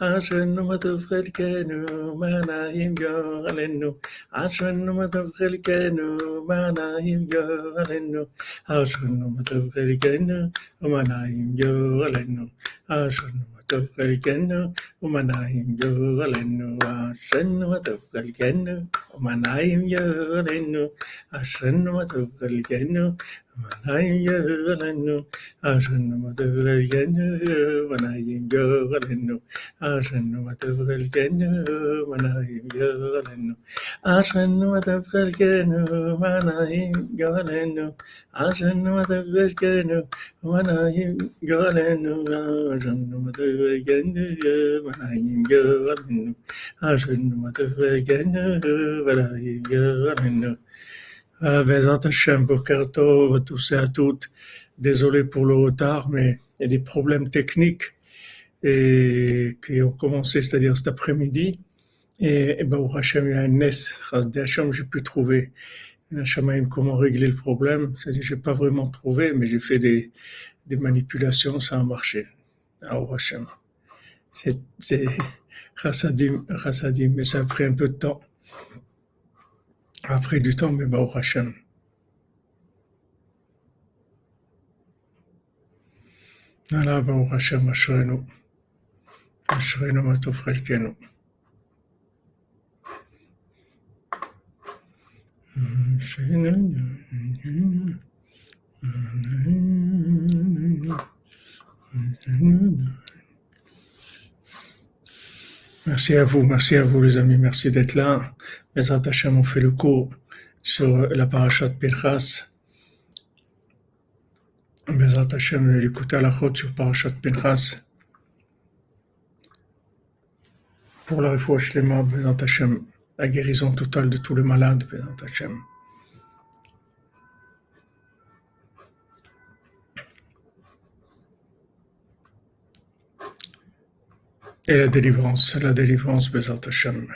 عشان ما تفضل كانوا معنا يبقى غلنو عشان ما تفضل كانوا معنا يبقى غلنو عشان ما تفضل كانوا معنا يبقى غلنو عشان ما تفضل كانوا معنا يبقى غلنو عشان ما تفضل كانوا معنا يبقى غلنو عشان ما تفضل كانوا When I yearn and know, I send mother again, when I yearn and know, I send mother again, when I yearn and know, I send mother again, when I yearn and know, I send mother again, when I yearn and know, I send mother again, when I yearn and know, I send mother again, when I yearn and know. Vezat Hashem, Bokerto, à tous et à toutes. Désolé pour le retard, mais il y a des problèmes techniques qui ont commencé, c'est-à-dire cet après-midi. Et, et Baruch Hashem, il y a un NES, Hashem, j'ai pu trouver Hashemaim, comment régler le problème? C'est-à-dire, j'ai pas vraiment trouvé, mais j'ai fait des, manipulations, ça a marché. Baruch Hashem. C'est, c'est Chassadim, mais ça a pris un peu de temps. Après du temps, mais Baruch Hashem. Voilà, Baruch Hashem, Ashrenu. Ashrenu Matov Chelkenu. Merci à vous, merci à vous les amis, merci d'être là. Les Hashem, on fait le cours sur la parachat Pinchas. Bezat Hashem, l'écouter à la chôte sur parachat Pinchas. Pour la réfouche Shlema, Bezat Hashem, la guérison totale de tous les malades, Bezat Hashem. Et la délivrance, la délivrance, Bezat Hashem,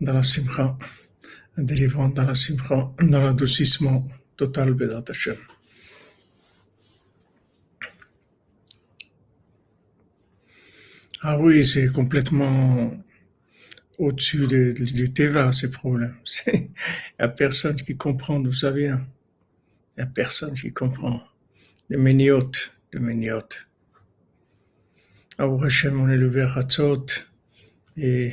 dans la simcha, la délivrance dans la simcha, dans l'adoucissement total, Bezat Hashem. Ah oui, c'est complètement au-dessus de- du Teva, ces problèmes. Il n'y a personne qui comprend d'où ça vient. Il n'y a personne qui comprend. Les méniotes, les méniotes. Hashem, on est à Hatzot et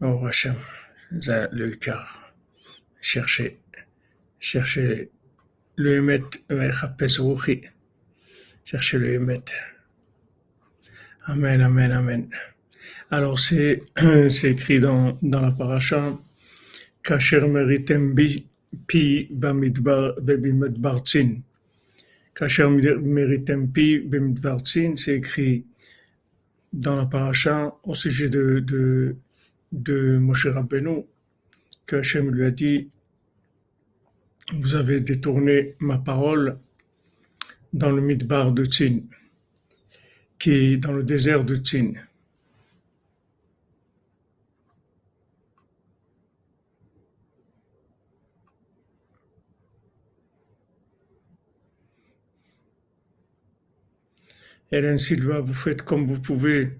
Ça, le cœur. Chercher, chercher le Ruchi. Chercher le Emet. Amen, amen, amen. Alors, c'est c'est écrit dans, dans la paracha, Kasher meritem bi pi bamidbar bebimidbar tzin. Kasher meritem pi bemidbar tzin, c'est écrit dans la paracha au sujet de, de, de Moshe Rabbeinu, que lui a dit, vous avez détourné ma parole dans le midbar de Tzin, qui est dans le désert de Tzin. Hélène Silva, vous faites comme vous pouvez.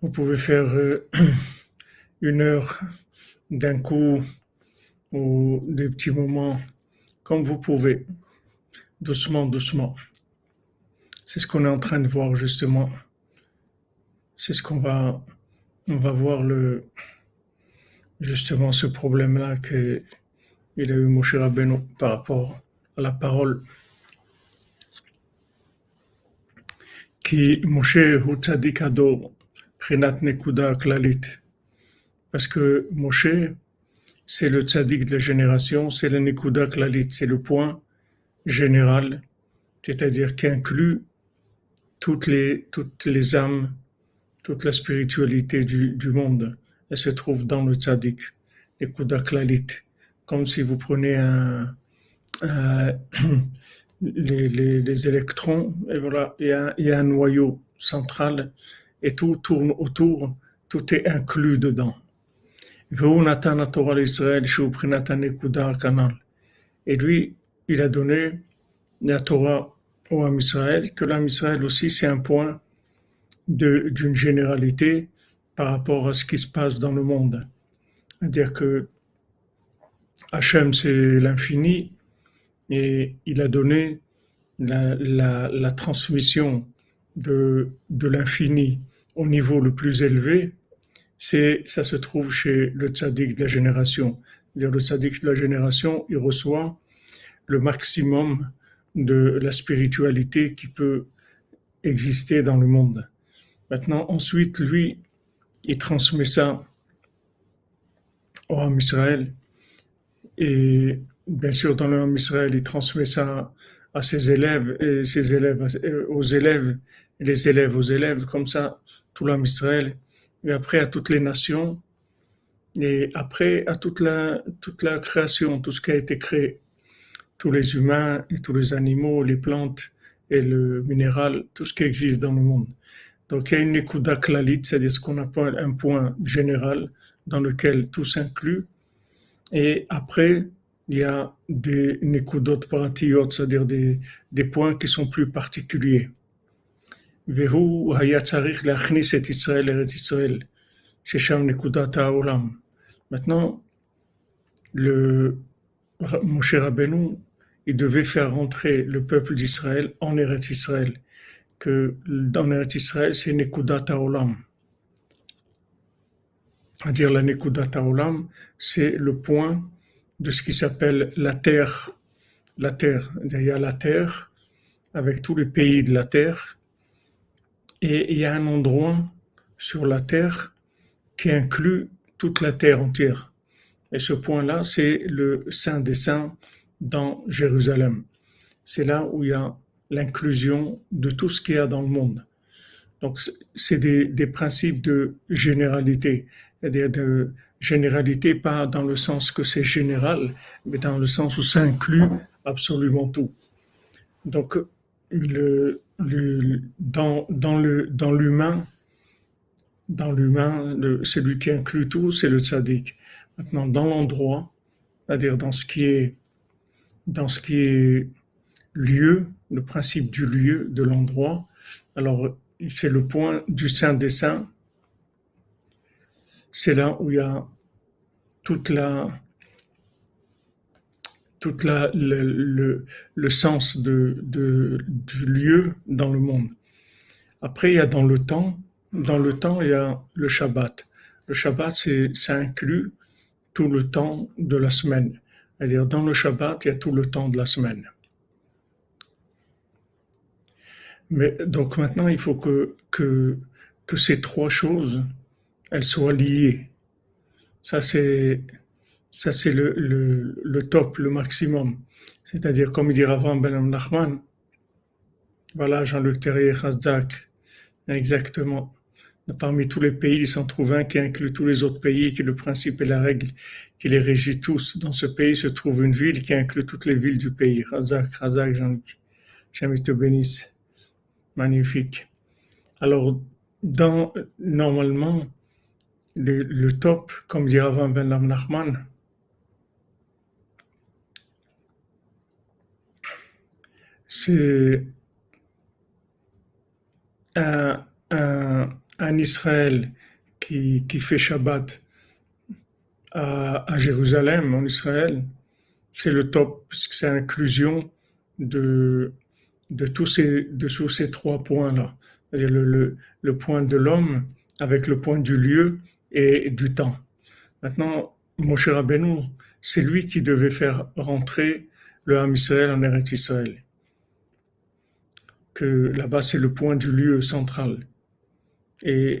Vous pouvez faire euh, une heure d'un coup ou des petits moments comme vous pouvez, doucement, doucement. C'est ce qu'on est en train de voir justement. C'est ce qu'on va, on va voir le, justement ce problème-là que il a eu Moshe Rabbeinu par rapport à la parole qui Moshe hu tzadik ador prinat nekuda klalit parce que Moshe c'est le tzaddik de la génération, c'est le nekuda klalit, c'est le point général, c'est-à-dire qui inclut toutes les, toutes les âmes, toute la spiritualité du, du monde, elle se trouve dans le tzaddik, les Kudaklalit. Comme si vous prenez les, les, électrons, et voilà, il y a un noyau central et tout tourne autour, tout est inclus dedans. Et lui, il a donné la Torah au Ham Israël, que l'Am Israël aussi c'est un point d'une généralité par rapport à ce qui se passe dans le monde. C'est-à-dire que Hachem c'est l'infini et il a donné la transmission de, de l'infini au niveau le plus élevé, c'est ça se trouve chez le tzaddik de la génération. le tzaddik de la génération, il reçoit le maximum de la spiritualité qui peut exister dans le monde. Maintenant, ensuite, lui, il transmet ça au Ham Israël. Et bien sûr, dans le Ham Israël, il transmet ça à ses élèves, et ses élèves aux élèves, les élèves aux élèves, comme ça, tout l'Am Israël, et après à toutes les nations, et après à toute la, toute la création, tout ce qui a été créé tous les humains et tous les animaux, les plantes et le minéral, tout ce qui existe dans le monde. Donc il y a une ékuda klalit, c'est-à-dire ce qu'on appelle un point général dans lequel tout s'inclut. Et après, il y a des nekudot paratiyot, c'est-à-dire des, des points qui sont plus particuliers. והוא היה צריך להכניס את ישראל לארץ ישראל, ששם נקודת העולם. Maintenant, le Moshe Rabbeinu il devait faire rentrer le peuple d'Israël en Eretz Israël, que dans Eretz Israël, c'est Nekudat Haolam. C'est-à-dire la Nekudat Haolam, c'est le point de ce qui s'appelle la terre. La terre, il y a la terre avec tous les pays de la terre, et il y a un endroit sur la terre qui inclut toute la terre entière. Et ce point-là, c'est le Saint des Saints dans Jérusalem. C'est là où il y a l'inclusion de tout ce qu'il y a dans le monde. Donc, c'est des, principes de généralité. C'est-à-dire de généralité, pas dans le sens que c'est général, mais dans le sens où ça inclut absolument tout. Donc, le, le, dans, l'humain, dans l'humain, celui qui inclut tout, c'est le tzaddik. Maintenant, dans l'endroit, c'est-à-dire dans ce qui est dans ce qui est lieu, le principe du lieu, de l'endroit. Alors, c'est le point du Saint des Saints. C'est là où il y a toute la, toute la, le, le, sens de, de, du lieu dans le monde. Après, il y a dans le temps, dans le temps, il y a le Shabbat. Le Shabbat, c'est, ça inclut tout le temps de la semaine. C'est-à-dire, dans le Shabbat, il y a tout le temps de la semaine. Mais donc maintenant, il faut que, que, que ces trois choses, elles soient liées. Ça, c'est, ça, c'est le, top, le maximum. C'est-à-dire, comme il dit avant Ben Nachman, voilà, Jean-Luc Terrier, Khazdak, exactement. Parmi tous les pays, il s'en trouve un qui inclut tous les autres pays, qui est le principe et la règle qui les régit tous. Dans ce pays se trouve une ville qui inclut toutes les villes du pays. Razak, Razak, Jamais te bénisse. Magnifique. Alors, dans, normalement, le, le top, comme dit avant Ben Nachman, c'est un, Israël qui, fait Shabbat à, Jérusalem, en Israël, c'est le top, puisque c'est l'inclusion de, tous ces, trois points-là. Le, le, point de l'homme avec le point du lieu et du temps. Maintenant, Moshe Rabbeinu, c'est lui qui devait faire rentrer le Ham Israël en Eretz Israël. Que là-bas, c'est le point du lieu central. Et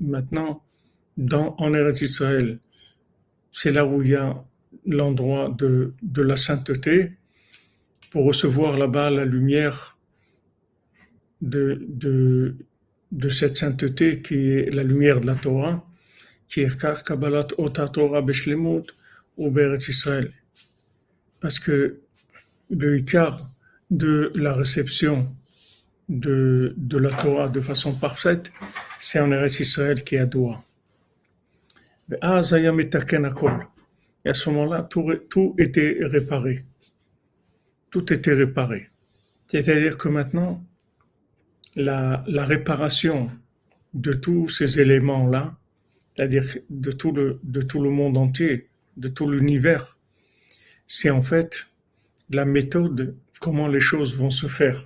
maintenant, dans, en Eretz Israël, c'est là où il y a l'endroit de, de la sainteté pour recevoir là-bas la lumière de, de, de cette sainteté qui est la lumière de la Torah, qui est Kabbalat Ota Torah Beshlemut ou Israël. Parce que le Ikar de la réception de, de la Torah de façon parfaite, c'est en Eretz Israël qui est à. Et à ce moment-là, tout, tout était réparé. Tout était réparé. C'est-à-dire que maintenant, la, la réparation de tous ces éléments-là, c'est-à-dire de tout, le, de tout le monde entier, de tout l'univers, c'est en fait la méthode, comment les choses vont se faire.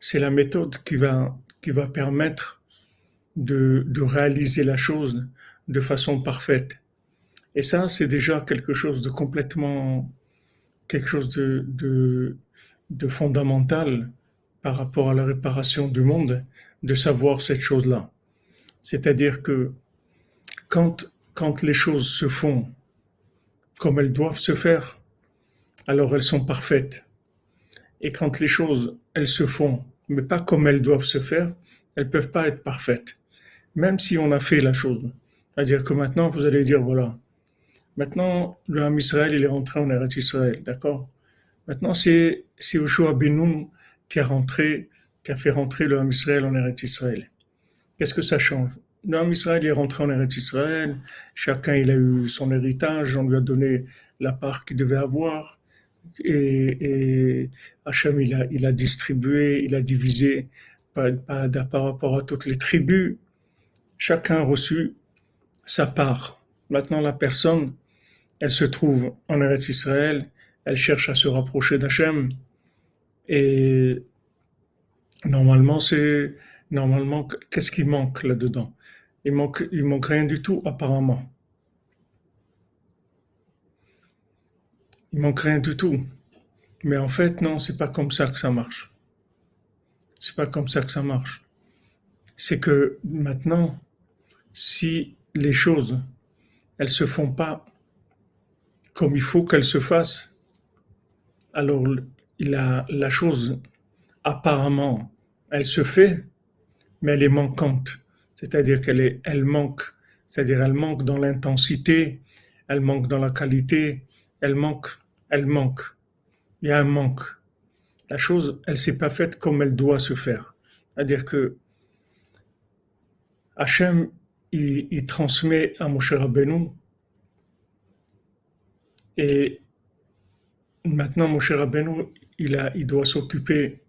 C'est la méthode qui va, qui va permettre de, de réaliser la chose de façon parfaite. Et ça, c'est déjà quelque chose de complètement, quelque chose de, de, de fondamental par rapport à la réparation du monde de savoir cette chose-là. C'est-à-dire que quand, quand les choses se font comme elles doivent se faire, alors elles sont parfaites. Et quand les choses, elles se font, mais pas comme elles doivent se faire, elles peuvent pas être parfaites. Même si on a fait la chose. C'est-à-dire que maintenant, vous allez dire, voilà, maintenant, le Ham Israël, il est rentré en Eretz Israël, d'accord? Maintenant, c'est, c'est Yoshua Benoun qui a rentré, qui a fait rentrer le Ham Israël en Eretz Israël. Qu'est-ce que ça change? Le Ham Israël est rentré en Eretz Israël, chacun il a eu son héritage, on lui a donné la part qu'il devait avoir, et, et Hachem il a, distribué, il a divisé par rapport à toutes les tribus, chacun a reçu sa part. Maintenant la personne, elle se trouve en Eretz Israël, elle cherche à se rapprocher d'Hachem, et normalement, c'est normalement qu'est-ce qui manque là-dedans? Il manque, il manque rien du tout apparemment. Il manque rien du tout. Mais en fait, non, c'est pas comme ça que ça marche. C'est pas comme ça que ça marche. C'est que maintenant, si les choses, elles se font pas comme il faut qu'elles se fassent, alors la, chose, apparemment, elle se fait, mais elle est manquante. C'est-à-dire qu'elle elle manque. C'est-à-dire elle manque dans l'intensité, elle manque dans la qualité, elle manque, elle manque. Il y a un manque. La chose, elle s'est pas faite comme elle doit se faire. C'est-à-dire que Hachem, il, il transmet à Moshe Rabbeinu et maintenant Moshe Rabbeinu, il, doit s'occuper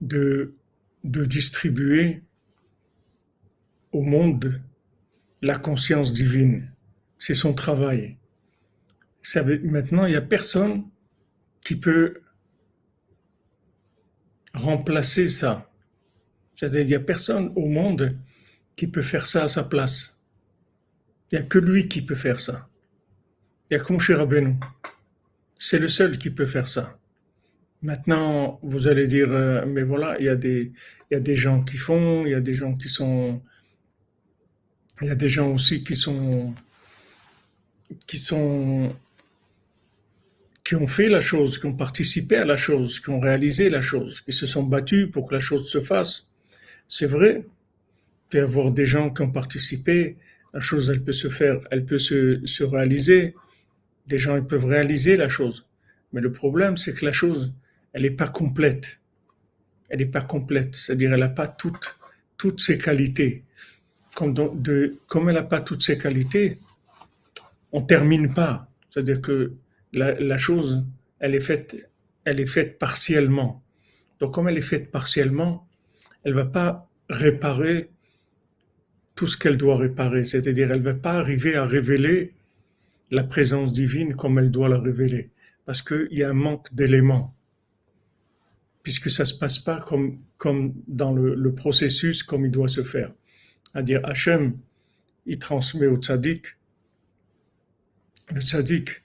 de distribuer au monde la conscience divine. C'est son travail. Maintenant, il n'y a personne qui peut remplacer ça. C'est-à-dire, il n'y a personne au monde qui peut faire ça à sa place. Il n'y a que lui qui peut faire ça. Il n'y a que Moshe Rabbeinu. C'est le seul qui peut faire ça. Maintenant, vous allez dire, euh, mais voilà, il y, a des, il y a des gens qui font, il y a des gens qui sont. Il y a des gens aussi qui sont. qui sont. Qui ont fait la chose, qui ont participé à la chose, qui ont réalisé la chose, qui se sont battus pour que la chose se fasse. C'est vrai. Il peut y avoir des gens qui ont participé, la chose, elle peut se faire, elle peut se, se réaliser. Des gens, ils peuvent réaliser la chose. Mais le problème, c'est que la chose, elle n'est pas complète. Elle n'est pas complète, c'est-à-dire elle n'a pas toutes, toutes ses qualités. Comme, de, comme elle n'a pas toutes ses qualités, on termine pas. C'est-à-dire que la, chose, elle est faite, elle est faite partiellement. Donc comme elle est faite partiellement, elle va pas réparer tout ce qu'elle doit réparer. C'est-à-dire elle va pas arriver à révéler la présence divine comme elle doit la révéler, parce qu'il y a un manque d'éléments puisque ça se passe pas comme, comme dans le, processus comme il doit se faire. C'est-à-dire, Hachem, il transmet au tzaddik, le tzaddik,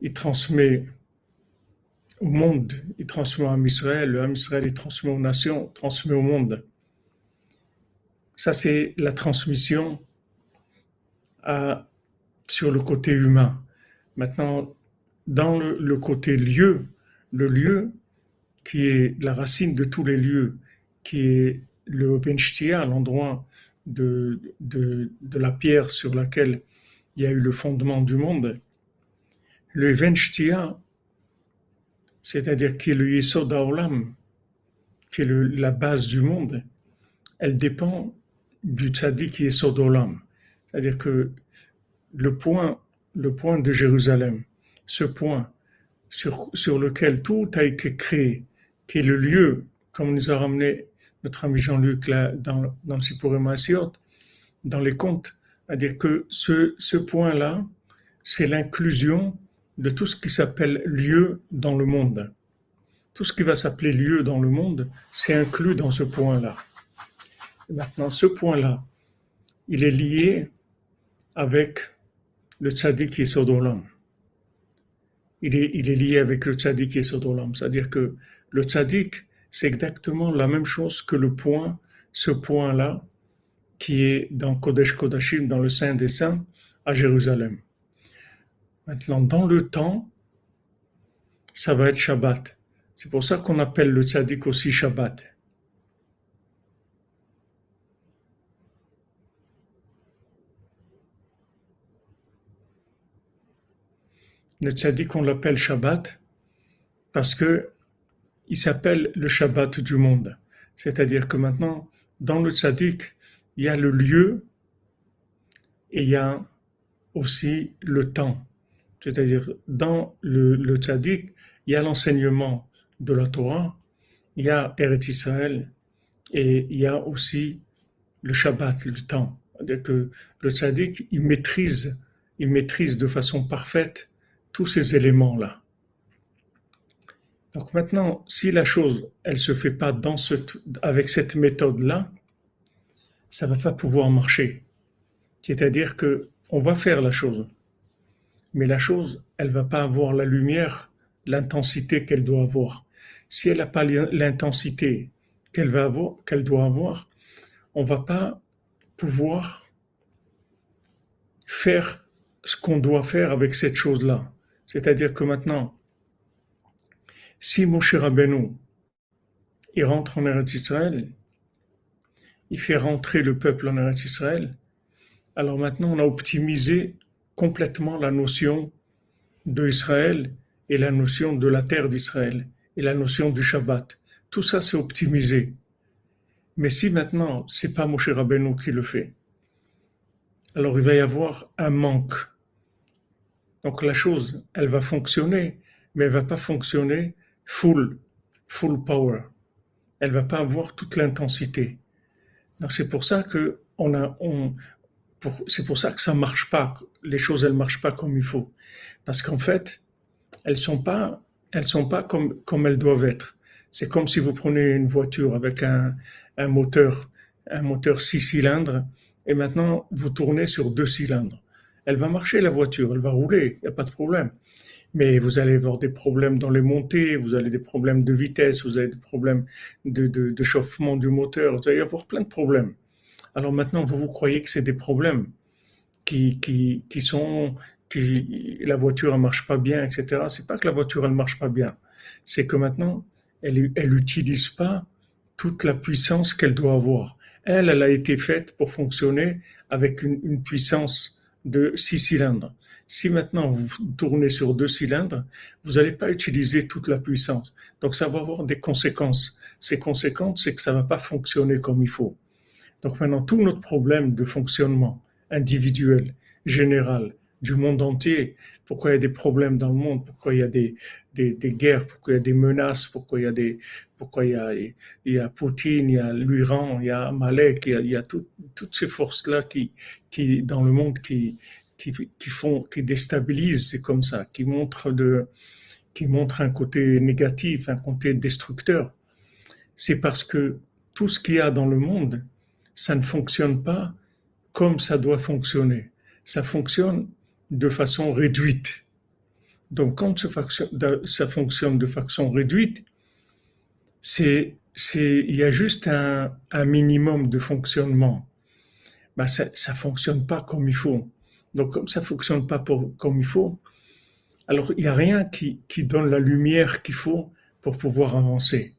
il transmet au monde, il transmet à Israël, le Israël, il transmet aux nations, transmet au monde. Ça, c'est la transmission sur le côté humain. Maintenant, dans le, côté lieu, le lieu qui est la racine de tous les lieux, qui est le Venshtia, l'endroit de, de, la pierre sur laquelle il y a eu le fondement du monde. Le Venshtia, c'est-à-dire qui est le Yesod Olam, qui est la base du monde, elle dépend du tzaddik est Sodolam. C'est-à-dire que le point, le point de Jérusalem, ce point sur, lequel tout a été créé, qui est le lieu, comme nous a ramené notre ami Jean-Luc dans, dans Sipurim dans les contes, c'est-à-dire que ce point-là, c'est l'inclusion de tout ce qui s'appelle lieu dans le monde. Tout ce qui va s'appeler lieu dans le monde, c'est inclus dans ce point-là. Maintenant, ce point-là, il est lié avec le tzaddik qui Sodolam. Il est, lié avec le tzaddik qui Sodolam. C'est-à-dire que le tzaddik, c'est exactement la même chose que le point, ce point-là, qui est dans Kodesh Kodashim, dans le Saint des Saints, à Jérusalem. Maintenant, dans le temps, ça va être Shabbat. C'est pour ça qu'on appelle le tzaddik aussi Shabbat. Le tzaddik, on l'appelle Shabbat parce que il s'appelle le Shabbat du monde. C'est-à-dire que maintenant, dans le tzaddik, il y a le lieu et il y a aussi le temps. C'est-à-dire, dans le, le tzaddik, il y a l'enseignement de la Torah, il y a Eretz Israël et il y a aussi le Shabbat, le temps. C'est-à-dire que le tzaddik, il maîtrise, il maîtrise de façon parfaite tous ces éléments-là. Donc maintenant, si la chose, elle se fait pas dans ce, avec cette méthode-là, ça va pas pouvoir marcher. C'est-à-dire que on va faire la chose, mais la chose, elle va pas avoir la lumière, l'intensité qu'elle doit avoir. Si elle n'a pas l'intensité qu'elle va avoir, qu'elle doit avoir, on va pas pouvoir faire ce qu'on doit faire avec cette chose-là. C'est-à-dire que maintenant, si Moshe Rabbeinu, il rentre en Eretz Israël, il fait rentrer le peuple en Eretz Israël, alors maintenant on a optimisé complètement la notion de Israël et la notion de la terre d'Israël et la notion du Shabbat. Tout ça c'est optimisé. Mais si maintenant c'est pas Moshe Rabbeinu qui le fait, alors il va y avoir un manque donc la chose, elle va fonctionner, mais elle va pas fonctionner full, full power. Elle va pas avoir toute l'intensité. Donc c'est pour ça que on a, c'est pour ça que ça marche pas. Les choses, elles marchent pas comme il faut, parce qu'en fait, elles sont pas, elles sont pas comme comme elles doivent être. C'est comme si vous prenez une voiture avec un, un moteur, un moteur six cylindres, et maintenant vous tournez sur deux cylindres elle va marcher la voiture, elle va rouler, il n'y a pas de problème. Mais vous allez avoir des problèmes dans les montées, vous allez des problèmes de vitesse, vous avez des problèmes de, de, chauffement du moteur, vous allez avoir plein de problèmes. Alors maintenant, vous vous croyez que c'est des problèmes qui, qui, qui sont, qui, la voiture ne marche pas bien, etc. C'est pas que la voiture elle marche pas bien, c'est que maintenant, elle, elle utilise pas toute la puissance qu'elle doit avoir. Elle, elle a été faite pour fonctionner avec une, une puissance de six cylindres. Si maintenant vous tournez sur deux cylindres, vous n'allez pas utiliser toute la puissance. Donc ça va avoir des conséquences. Ces conséquences, c'est que ça va pas fonctionner comme il faut. Donc maintenant, tout notre problème de fonctionnement individuel, général, du monde entier, pourquoi il y a des problèmes dans le monde, pourquoi il y a des, des, guerres, pourquoi il y a des menaces, pourquoi il y a des, pourquoi il y a, il y a Poutine, il y a l'Iran, il y a Malek, il y a, toutes ces forces-là qui, qui, dans le monde, qui, qui, font, qui déstabilisent, c'est comme ça, qui de, qui montrent un côté négatif, un côté destructeur. C'est parce que tout ce qu'il y a dans le monde, ça ne fonctionne pas comme ça doit fonctionner. Ça fonctionne de façon réduite. Donc, quand ça fonctionne de façon réduite, c'est, il y a juste un, minimum de fonctionnement. Ben, ça, ça fonctionne pas comme il faut. Donc, comme ça fonctionne pas comme il faut, alors il n'y a rien qui, qui donne la lumière qu'il faut pour pouvoir avancer.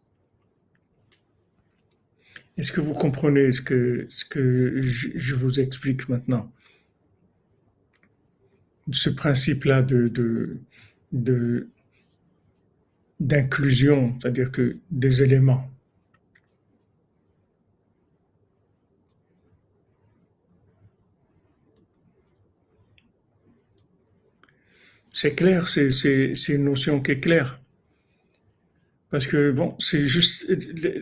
Est-ce que vous comprenez ce que, je vous explique maintenant? Ce principe-là de, d'inclusion, c'est-à-dire que des éléments. C'est clair, c'est, une notion qui est claire. Parce que bon, c'est juste,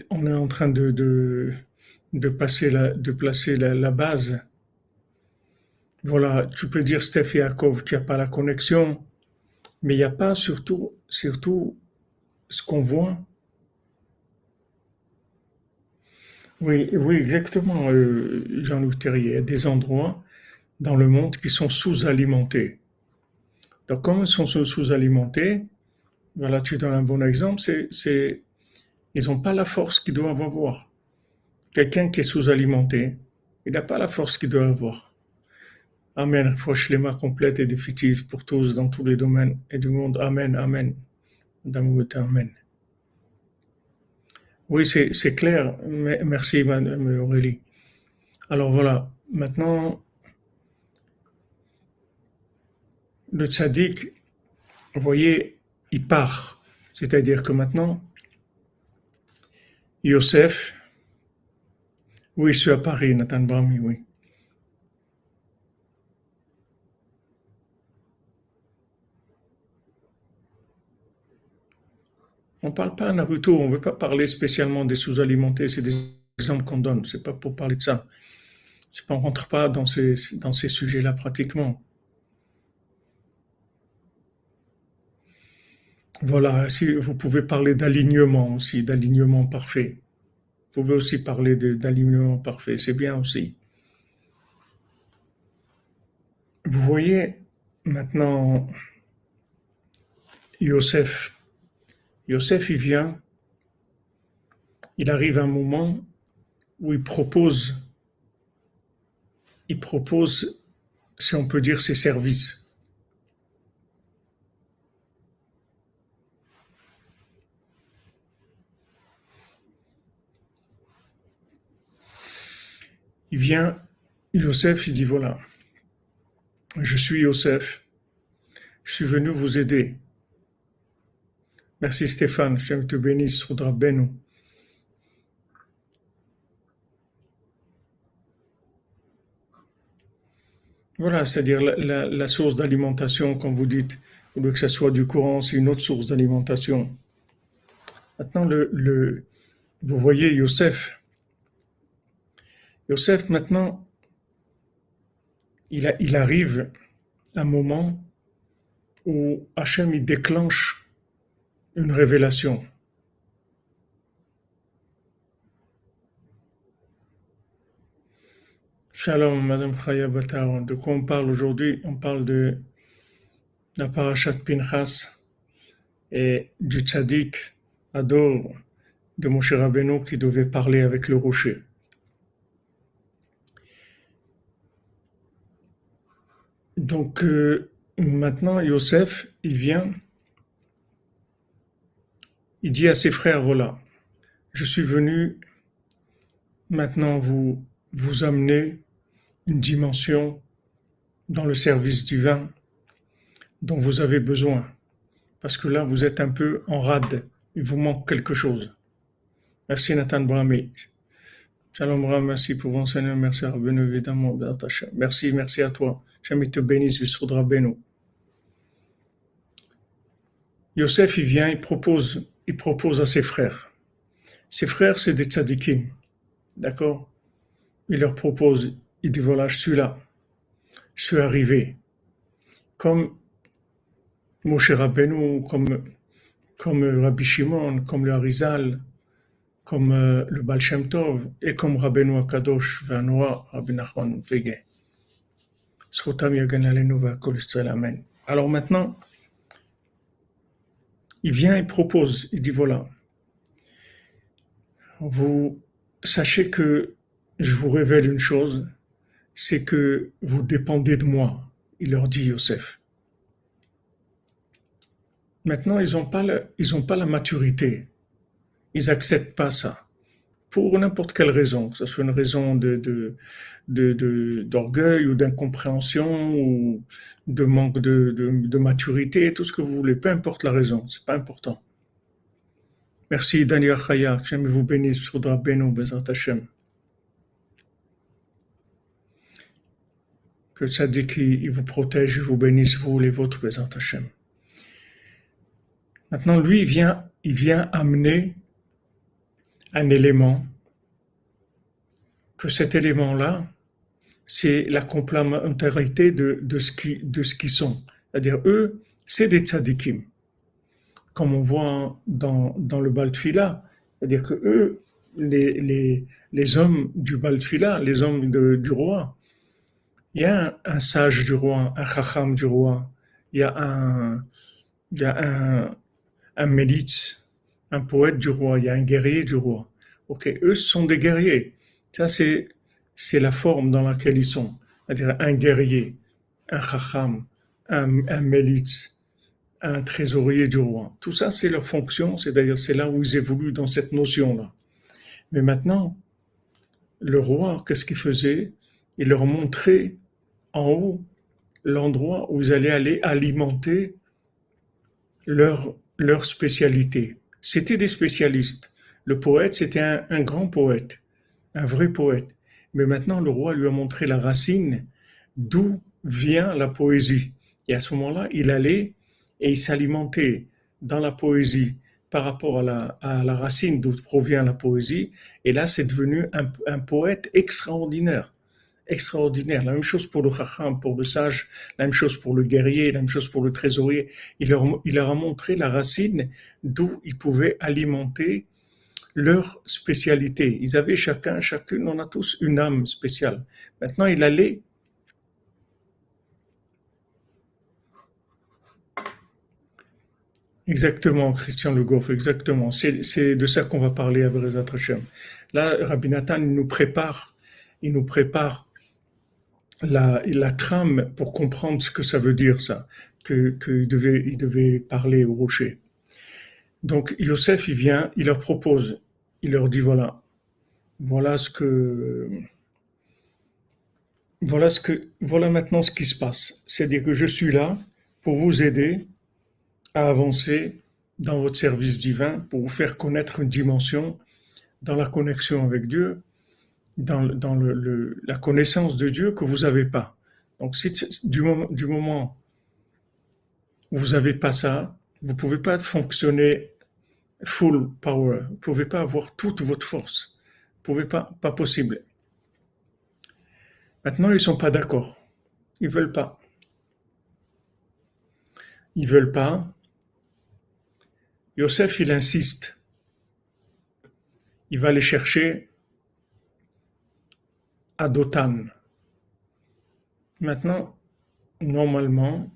on est en train de, de, passer la, de placer la, base. Voilà, tu peux dire Steph Yaakov qui a pas la connexion, mais il n'y a pas surtout, surtout ce qu'on voit. Oui, oui, exactement, euh, Jean-Luc Terrier. Il y a des endroits dans le monde qui sont sous-alimentés. Donc, comme ils sont sous-alimentés, voilà, tu donnes un bon exemple, c'est, ils n'ont pas la force qu'ils doivent avoir. Quelqu'un qui est sous-alimenté, il n'a pas la force qu'il doit avoir. Amen. les mains complète et définitive pour tous dans tous les domaines et du monde. Amen. Amen. Amen. Oui, c'est clair. Merci, Madame Aurélie. Alors voilà, maintenant, le tzaddik, vous voyez, il part. C'est-à-dire que maintenant, Yosef, oui, je suis à Paris, Nathan Brahmi, oui. On ne parle pas à Naruto, on ne veut pas parler spécialement des sous-alimentés, c'est des exemples qu'on donne, c'est pas pour parler de ça. On ne rentre pas dans ces, dans ces sujets-là pratiquement. Voilà, si vous pouvez parler d'alignement aussi, d'alignement parfait. Vous pouvez aussi parler d'alignement parfait, c'est bien aussi. Vous voyez maintenant Yosef Yosef, il vient, il arrive un moment où il propose, il propose, si on peut dire, ses services. Il vient, Yosef, il dit voilà, je suis Yosef, je suis venu vous aider. Merci Stéphane, je te bénisse, Soudra Benou. Voilà, c'est-à-dire la, source d'alimentation, comme vous dites, au lieu que ce soit du courant, c'est une autre source d'alimentation. Maintenant, vous voyez Yosef. Yosef, maintenant, il, arrive un moment où Hachem déclenche une révélation. Shalom, Madame Chaya Batar. De quoi on parle aujourd'hui? On parle de la parachat Pinchas et du tzaddik Ador de Moshe Rabbeinu qui devait parler avec le rocher. Donc euh, maintenant, Yosef, il vient il dit à ses frères, voilà, je suis venu maintenant vous, vous amener une dimension dans le service divin dont vous avez besoin. Parce que là, vous êtes un peu en rade. Il vous manque quelque chose. Merci Nathan Brahmi. Shalom Ram, merci pour votre Seigneur. Merci à évidemment. Merci, merci à toi. Jamais te bénisse, Vissoudra Beno. Yosef, il vient, il propose il propose à ses frères. Ses frères, c'est des tzadikim. D'accord? Il leur propose, il dit voilà, je suis là. Je suis arrivé. Comme Moshe Rabbeinu, comme, comme Rabbi Shimon, comme le Harizal, comme euh, le Baal Shem Tov, et comme Rabbeinu Akadosh, Vanoa, Rabbi Nachman Vege. Alors maintenant, il vient et propose, il dit voilà, vous sachez que je vous révèle une chose, c'est que vous dépendez de moi, il leur dit Yosef. maintenant, ils n'ont pas, pas la maturité. Ils n'acceptent pas ça. Pour n'importe quelle raison, que ce soit une raison d'orgueil ou d'incompréhension ou de manque de, maturité, tout ce que vous voulez, peu importe la raison, c'est pas important. Merci Daniel Chaya, que vous bénisse, Soudra Beno, Bezat Hashem. Que Tzadiki vous protège, vous bénisse, vous les vôtres, Bezat Hashem. Maintenant, lui, il vient, il vient amener un élément, que cet élément-là, c'est la complémentarité de, de ce qui, qu'ils sont. C'est-à-dire, eux, c'est des tzadikim. Comme on voit dans, dans le Baltfila, c'est-à-dire que eux, les, les, les hommes du Baltfila, les hommes de, du roi, il y a un, sage du roi, un chacham du roi, il y a un, il un, un un poète du roi, il y a un guerrier du roi. Ok, eux sont des guerriers. Ça, c'est la forme dans laquelle ils sont. C'est-à-dire un guerrier, un chacham, un, un un trésorier du roi. Tout ça, c'est leur fonction, c'est d'ailleurs c'est là où ils évoluent dans cette notion-là. Mais maintenant, le roi, qu'est-ce qu'il faisait? Il leur montrait en haut l'endroit où ils allaient aller alimenter leur, leur spécialité. C'était des spécialistes. Le poète, c'était un, grand poète, un vrai poète. Mais maintenant, le roi lui a montré la racine d'où vient la poésie. Et à ce moment-là, il allait et il s'alimentait dans la poésie par rapport à la, racine d'où provient la poésie. Et là, c'est devenu un, poète extraordinaire. Extraordinaire. La même chose pour le chacham, pour le sage, la même chose pour le guerrier, la même chose pour le trésorier. Il leur, il a montré la racine d'où il pouvait alimenter leur spécialité. Ils avaient chacun, chacune, on a tous une âme spéciale. Maintenant, il allait Exactement, Christian Le Goff, exactement. C'est de ça qu'on va parler à Brezat Hashem. Là, Rabbi Nathan, nous prépare, il nous prépare la, trame pour comprendre ce que ça veut dire, ça, qu'il que devait parler au rocher. Donc, Yosef, il vient, il leur propose il leur dit voilà, voilà ce que, voilà ce que, voilà maintenant ce qui se passe. C'est-à-dire que je suis là pour vous aider à avancer dans votre service divin, pour vous faire connaître une dimension dans la connexion avec Dieu, dans, dans le, la connaissance de Dieu que vous n'avez pas. Donc, du moment, du moment où vous n'avez pas ça, vous ne pouvez pas fonctionner full power. Vous ne pouvez pas avoir toute votre force. Vous pouvez pas, pas possible. Maintenant, ils sont pas d'accord. Ils veulent pas. Ils veulent pas. Yosef, il insiste. Il va les chercher à Dotan. Maintenant, normalement,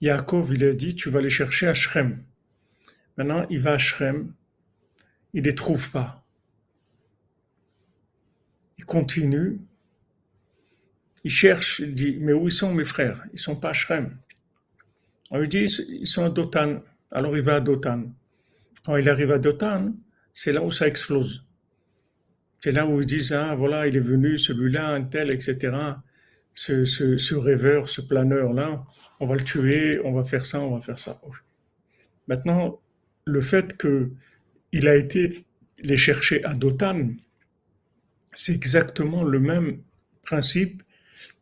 Yaakov, il a dit, tu vas les chercher à Shrem. Maintenant, il va à Shrem, il ne les trouve pas. Il continue, il cherche, il dit, mais où sont mes frères? Ils sont pas à Shrem. On lui dit, ils sont à Dotan. Alors il va à Dotan. Quand il arrive à Dotan, c'est là où ça explose. C'est là où ils disent, ah voilà, il est venu, celui-là, un tel, etc. Ce, ce rêveur, ce planeur-là, on va le tuer, on va faire ça, on va faire ça. Maintenant, le fait qu'il a été les chercher à Dotan, c'est exactement le même principe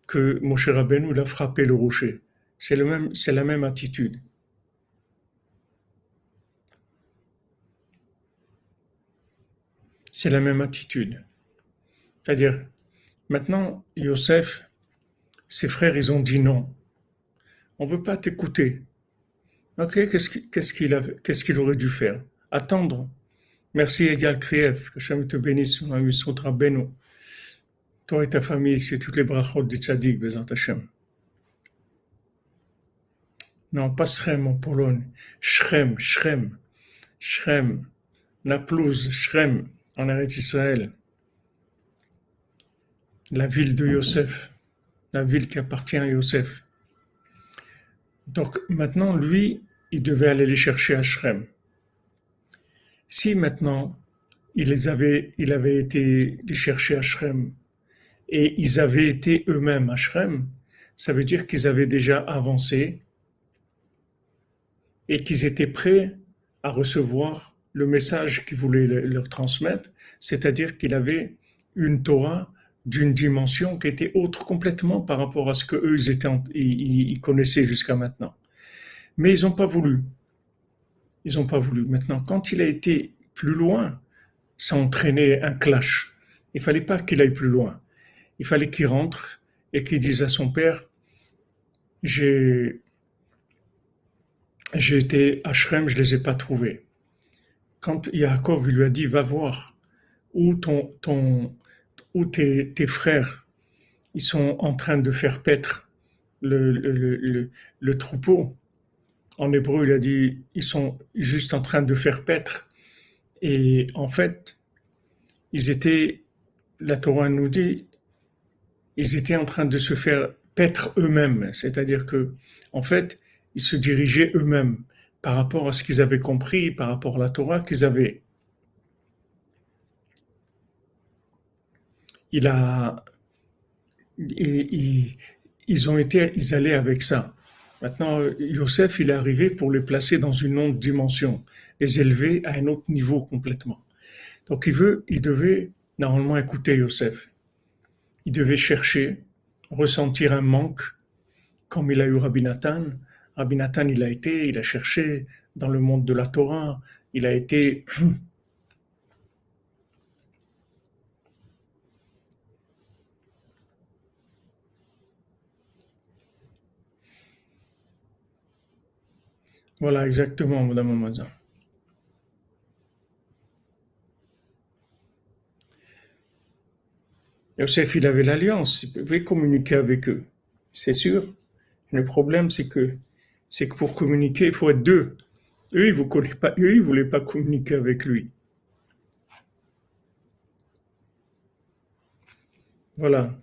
que Moshe Rabbeinu l'a frappé le rocher. C'est la même attitude. C'est la même attitude. C'est-à-dire, maintenant, Yosef, ses frères, ils ont dit non. On ne veut pas t'écouter. Ok, qu'est-ce qu'il aurait dû faire? Attendre. Merci Egal Kriev, que Hachem te bénisse, Sotra Beno. Toi et ta famille, c'est toutes les brachot de Tzadik, Bezat Hashem. Non, pas Shrem en Pologne. Shrem, Shrem, Shrem, Naplouse, Shrem, en Eretz Israël. La ville de Yosef, la ville qui appartient à Yosef. Donc maintenant, lui, il devait aller les chercher à Shrem. Si maintenant, il, les avait, il avait été les chercher à Shrem et ils avaient été eux-mêmes à Shrem, ça veut dire qu'ils avaient déjà avancé et qu'ils étaient prêts à recevoir le message qu'il voulait leur transmettre, c'est-à-dire qu'il avait une Torah d'une dimension qui était autre complètement par rapport à ce que eux ils, ils, connaissaient jusqu'à maintenant. Mais ils n'ont pas voulu. Ils n'ont pas voulu. Maintenant, quand il a été plus loin, ça entraînait un clash. Il fallait pas qu'il aille plus loin. Il fallait qu'il rentre et qu'il dise à son père, j'ai j'ai été à Shrem, je les ai pas trouvés. Quand Yaakov lui a dit, va voir où ton, ton, où tes, frères, ils sont en train de faire paître le, le, troupeau. En hébreu, il a dit, ils sont juste en train de faire paître. Et en fait, ils étaient, la Torah nous dit, ils étaient en train de se faire paître eux-mêmes. C'est-à-dire que, en fait, ils se dirigeaient eux-mêmes par rapport à ce qu'ils avaient compris, par rapport à la Torah qu'ils avaient. Il a, ils ont été, ils allaient avec ça. Maintenant, Yosef, il est arrivé pour les placer dans une autre dimension, les élever à un autre niveau complètement. Donc, il veut, il devait normalement écouter Yosef. Il devait chercher, ressentir un manque, comme il a eu Rabbi Nathan, Rabbi Nathan, il a été, il a cherché dans le monde de la Torah, il a été Voilà, exactement, Madame Amazon. Yosef, il avait l'alliance, il pouvait communiquer avec eux, c'est sûr. Le problème, c'est que c'est que pour communiquer, il faut être deux. Eux, ils ne pas, voulaient pas communiquer avec lui. Voilà.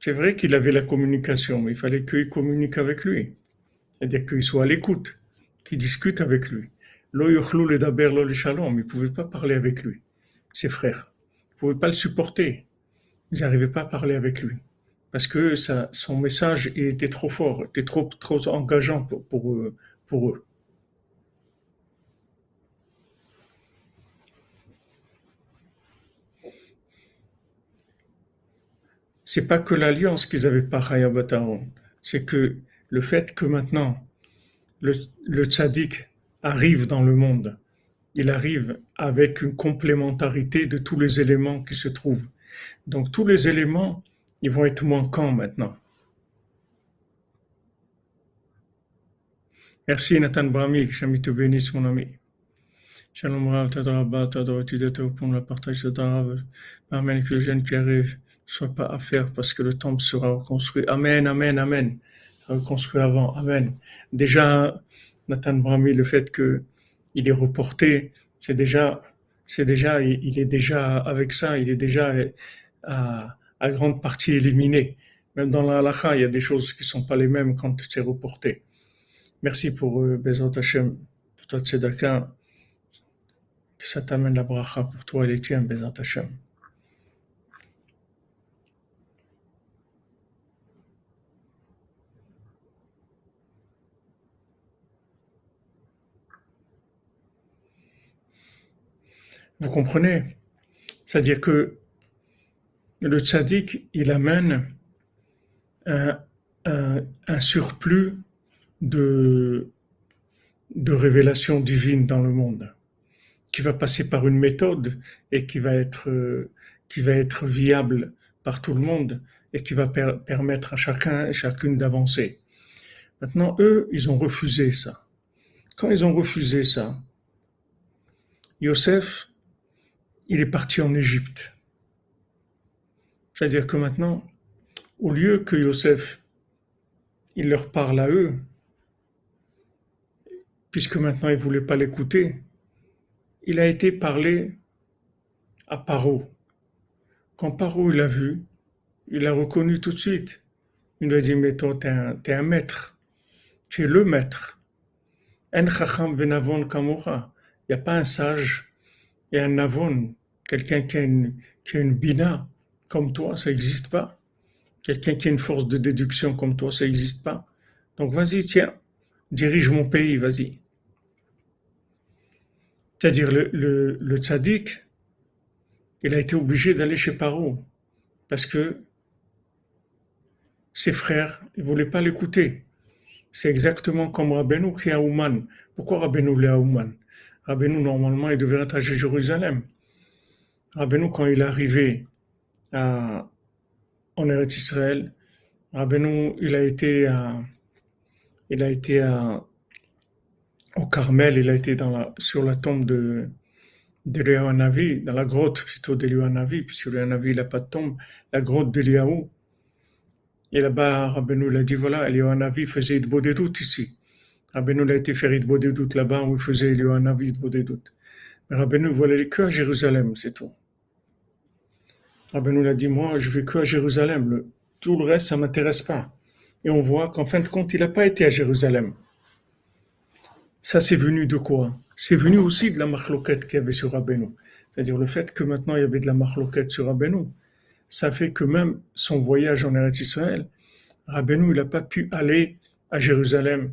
C'est vrai qu'il avait la communication, mais il fallait qu'il communique avec lui. C'est-à-dire qu'il soit à l'écoute, qu'il discute avec lui. Lo le daber lo le shalom, il ne pouvait pas parler avec lui, ses frères ne pouvaient pas le supporter. Ils n'arrivaient pas à parler avec lui. Parce que son message était trop fort, était trop, trop engageant pour, pour, eux, pour eux. C'est pas que l'alliance qu'ils avaient pas Bataron, c'est que le fait que maintenant le, le arrive dans le monde il arrive avec une complémentarité de tous les éléments qui se trouvent. Donc tous les éléments, ils vont être manquants maintenant. Merci Nathan Brahmi, que te bénisse mon ami. Shalom Rav, Tadarabba, Tadaratudata, pour le partage de Darav. Amen, que le jeune qui arrive ne soit pas à faire parce que le temple sera reconstruit. Amen, Amen, Amen. Reconstruit avant. Amen. Déjà, Nathan Brahmi, le fait que il est reporté, c'est déjà, c'est déjà, il est déjà avec ça, il est déjà à, à grande partie éliminé. Même dans la halakha, il y a des choses qui sont pas les mêmes quand c'est reporté. Merci pour euh, Bezot Hashem, pour toi tzedaka. Que ça t'amène la bracha pour toi et les tiens, Bezot Hashem. Vous comprenez? C'est-à-dire que le tzaddik, il amène un, surplus de, de révélation divine dans le monde, qui va passer par une méthode et qui va être, qui va être viable par tout le monde et qui va permettre à chacun et chacune d'avancer. Maintenant, eux, ils ont refusé ça. Quand ils ont refusé ça, Yosef, il est parti en Égypte. C'est-à-dire que maintenant, au lieu que Yosef, leur parle à eux, puisque maintenant il ne voulait pas l'écouter, il a été parlé à Paro. Quand Paro l'a vu, il l'a reconnu tout de suite. Il lui a dit, mais toi, tu es, un maître. Tu es le maître. En chacham venavon kamora. Il n'y a pas un sage et un navon, quelqu'un qui, a une bina comme toi, ça n'existe pas. Quelqu'un qui a une force de déduction comme toi, ça n'existe pas. Donc vas-y, tiens, dirige mon pays, vas-y. C'est-à-dire le, le, tzaddik, il a été obligé d'aller chez Paro parce que ses frères ne voulaient pas l'écouter. C'est exactement comme Rabbeinu qui est à Ouman. Pourquoi Rabbeinu est à Ouman? Rabbeinu, normalement, il devait être à Jérusalem. Rabbeinu, quand il est arrivé en Eretz Israël, Rabbeinu, il a été à, il a été à, au Carmel, il a été sur la tombe de, d'Eliyahu dans la grotte plutôt d'Eliyahu puisque Eliyahu n'a pas de tombe, la grotte d'Eliyahu. Et là-bas, Rabbeinu l'a dit, voilà, Eliyahu faisait de beaux doutes ici. Rabbeinu a été faire de doutes là-bas où il faisait Eliyahu de des doutes. Mais Rabbeinu voulait que à Jérusalem, c'est tout. Rabbeinu l'a dit, moi, je vais que à Jérusalem. tout le reste, ça m'intéresse pas. Et on voit qu'en fin de compte, il n'a pas été à Jérusalem. Ça, c'est venu de quoi? C'est venu aussi de la marloquette qu'il y avait sur Rabbeinu. C'est-à-dire le fait que maintenant il y avait de la marloquette sur Rabbeinu. Ça fait que même son voyage en Eretz Israël, Rabbeinu, il n'a pas pu aller à Jérusalem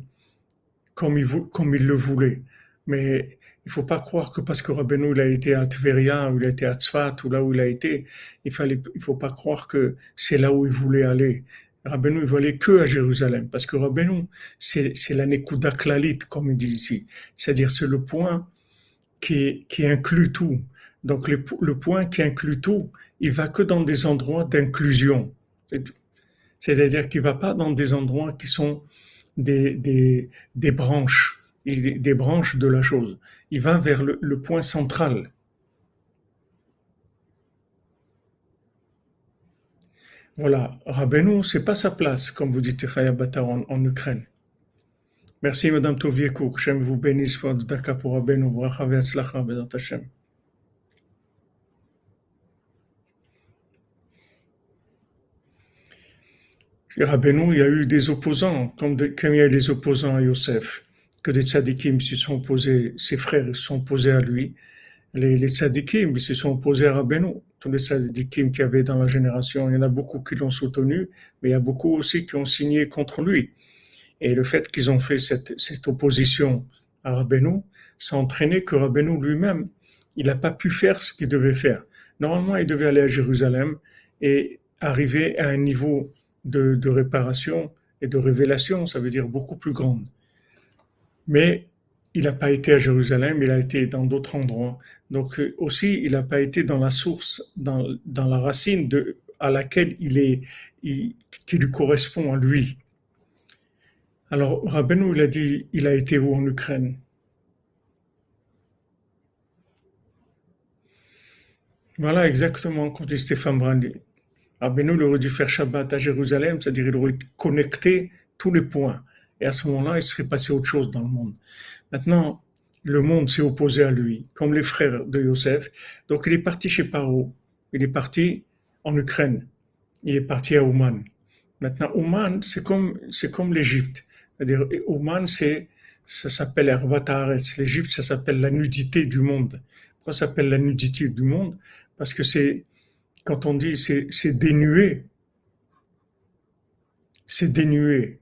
comme il, comme il le voulait. Mais il faut pas croire que parce que Rabbeinu il a été à Tveria ou il a été à Tzfat ou là où il a été, il fallait, il faut pas croire que c'est là où il voulait aller. Rabbeinu, il voulait que à Jérusalem, parce que Rabbeinu, c'est, c'est la comme il dit ici. C'est-à-dire, c'est le point qui, qui inclut tout. Donc, le, le, point qui inclut tout, il va que dans des endroits d'inclusion. C'est-à-dire qu'il va pas dans des endroits qui sont des, des, des branches, des branches de la chose. Il va vers le, point central. Voilà, Rabbeinu, c'est pas sa place, comme vous dites, en, en Ukraine. Merci, Madame Toviekour. J'aime vous bénisse votre daka pour Rabbeinu. Rabbeinu, il y a eu des opposants, comme, comme il y a eu des opposants à Yosef, que des tzadikim se sont opposés, ses frères se sont opposés à lui. Les, les tzadikim se sont opposés à Rabbeinu tous les tzadikim qu'il y avait dans la génération, il y en a beaucoup qui l'ont soutenu, mais il y a beaucoup aussi qui ont signé contre lui. Et le fait qu'ils ont fait cette, opposition à Rabbeinu, ça a entraîné que Rabbeinu lui-même, il n'a pas pu faire ce qu'il devait faire. Normalement, il devait aller à Jérusalem et arriver à un niveau de, de réparation et de révélation, ça veut dire beaucoup plus grand. Mais il n'a pas été à Jérusalem, il a été dans d'autres endroits. Donc euh, aussi, il n'a pas été dans la source, dans, la racine de, à laquelle il est, qui lui correspond à lui. Alors Rabbeinu, il a dit, il a été où en Ukraine? Voilà exactement, quand dit Stéphane Brandi. Rabbeinu, il aurait dû faire Shabbat à Jérusalem, c'est-à-dire il aurait connecté tous les points. Et à ce moment-là, il serait passé autre chose dans le monde. Maintenant, le monde s'est opposé à lui, comme les frères de Yosef. Donc il est parti chez Paro. Il est parti en Ukraine. Il est parti à Ouman. Maintenant, Ouman, c'est comme, c'est comme l'Égypte. C'est-à-dire, c'est, ça s'appelle Ervataretz. L'Égypte, ça s'appelle la nudité du monde. Pourquoi ça s'appelle la nudité du monde? Parce que c'est, quand on dit c'est, c'est dénué, c'est dénué.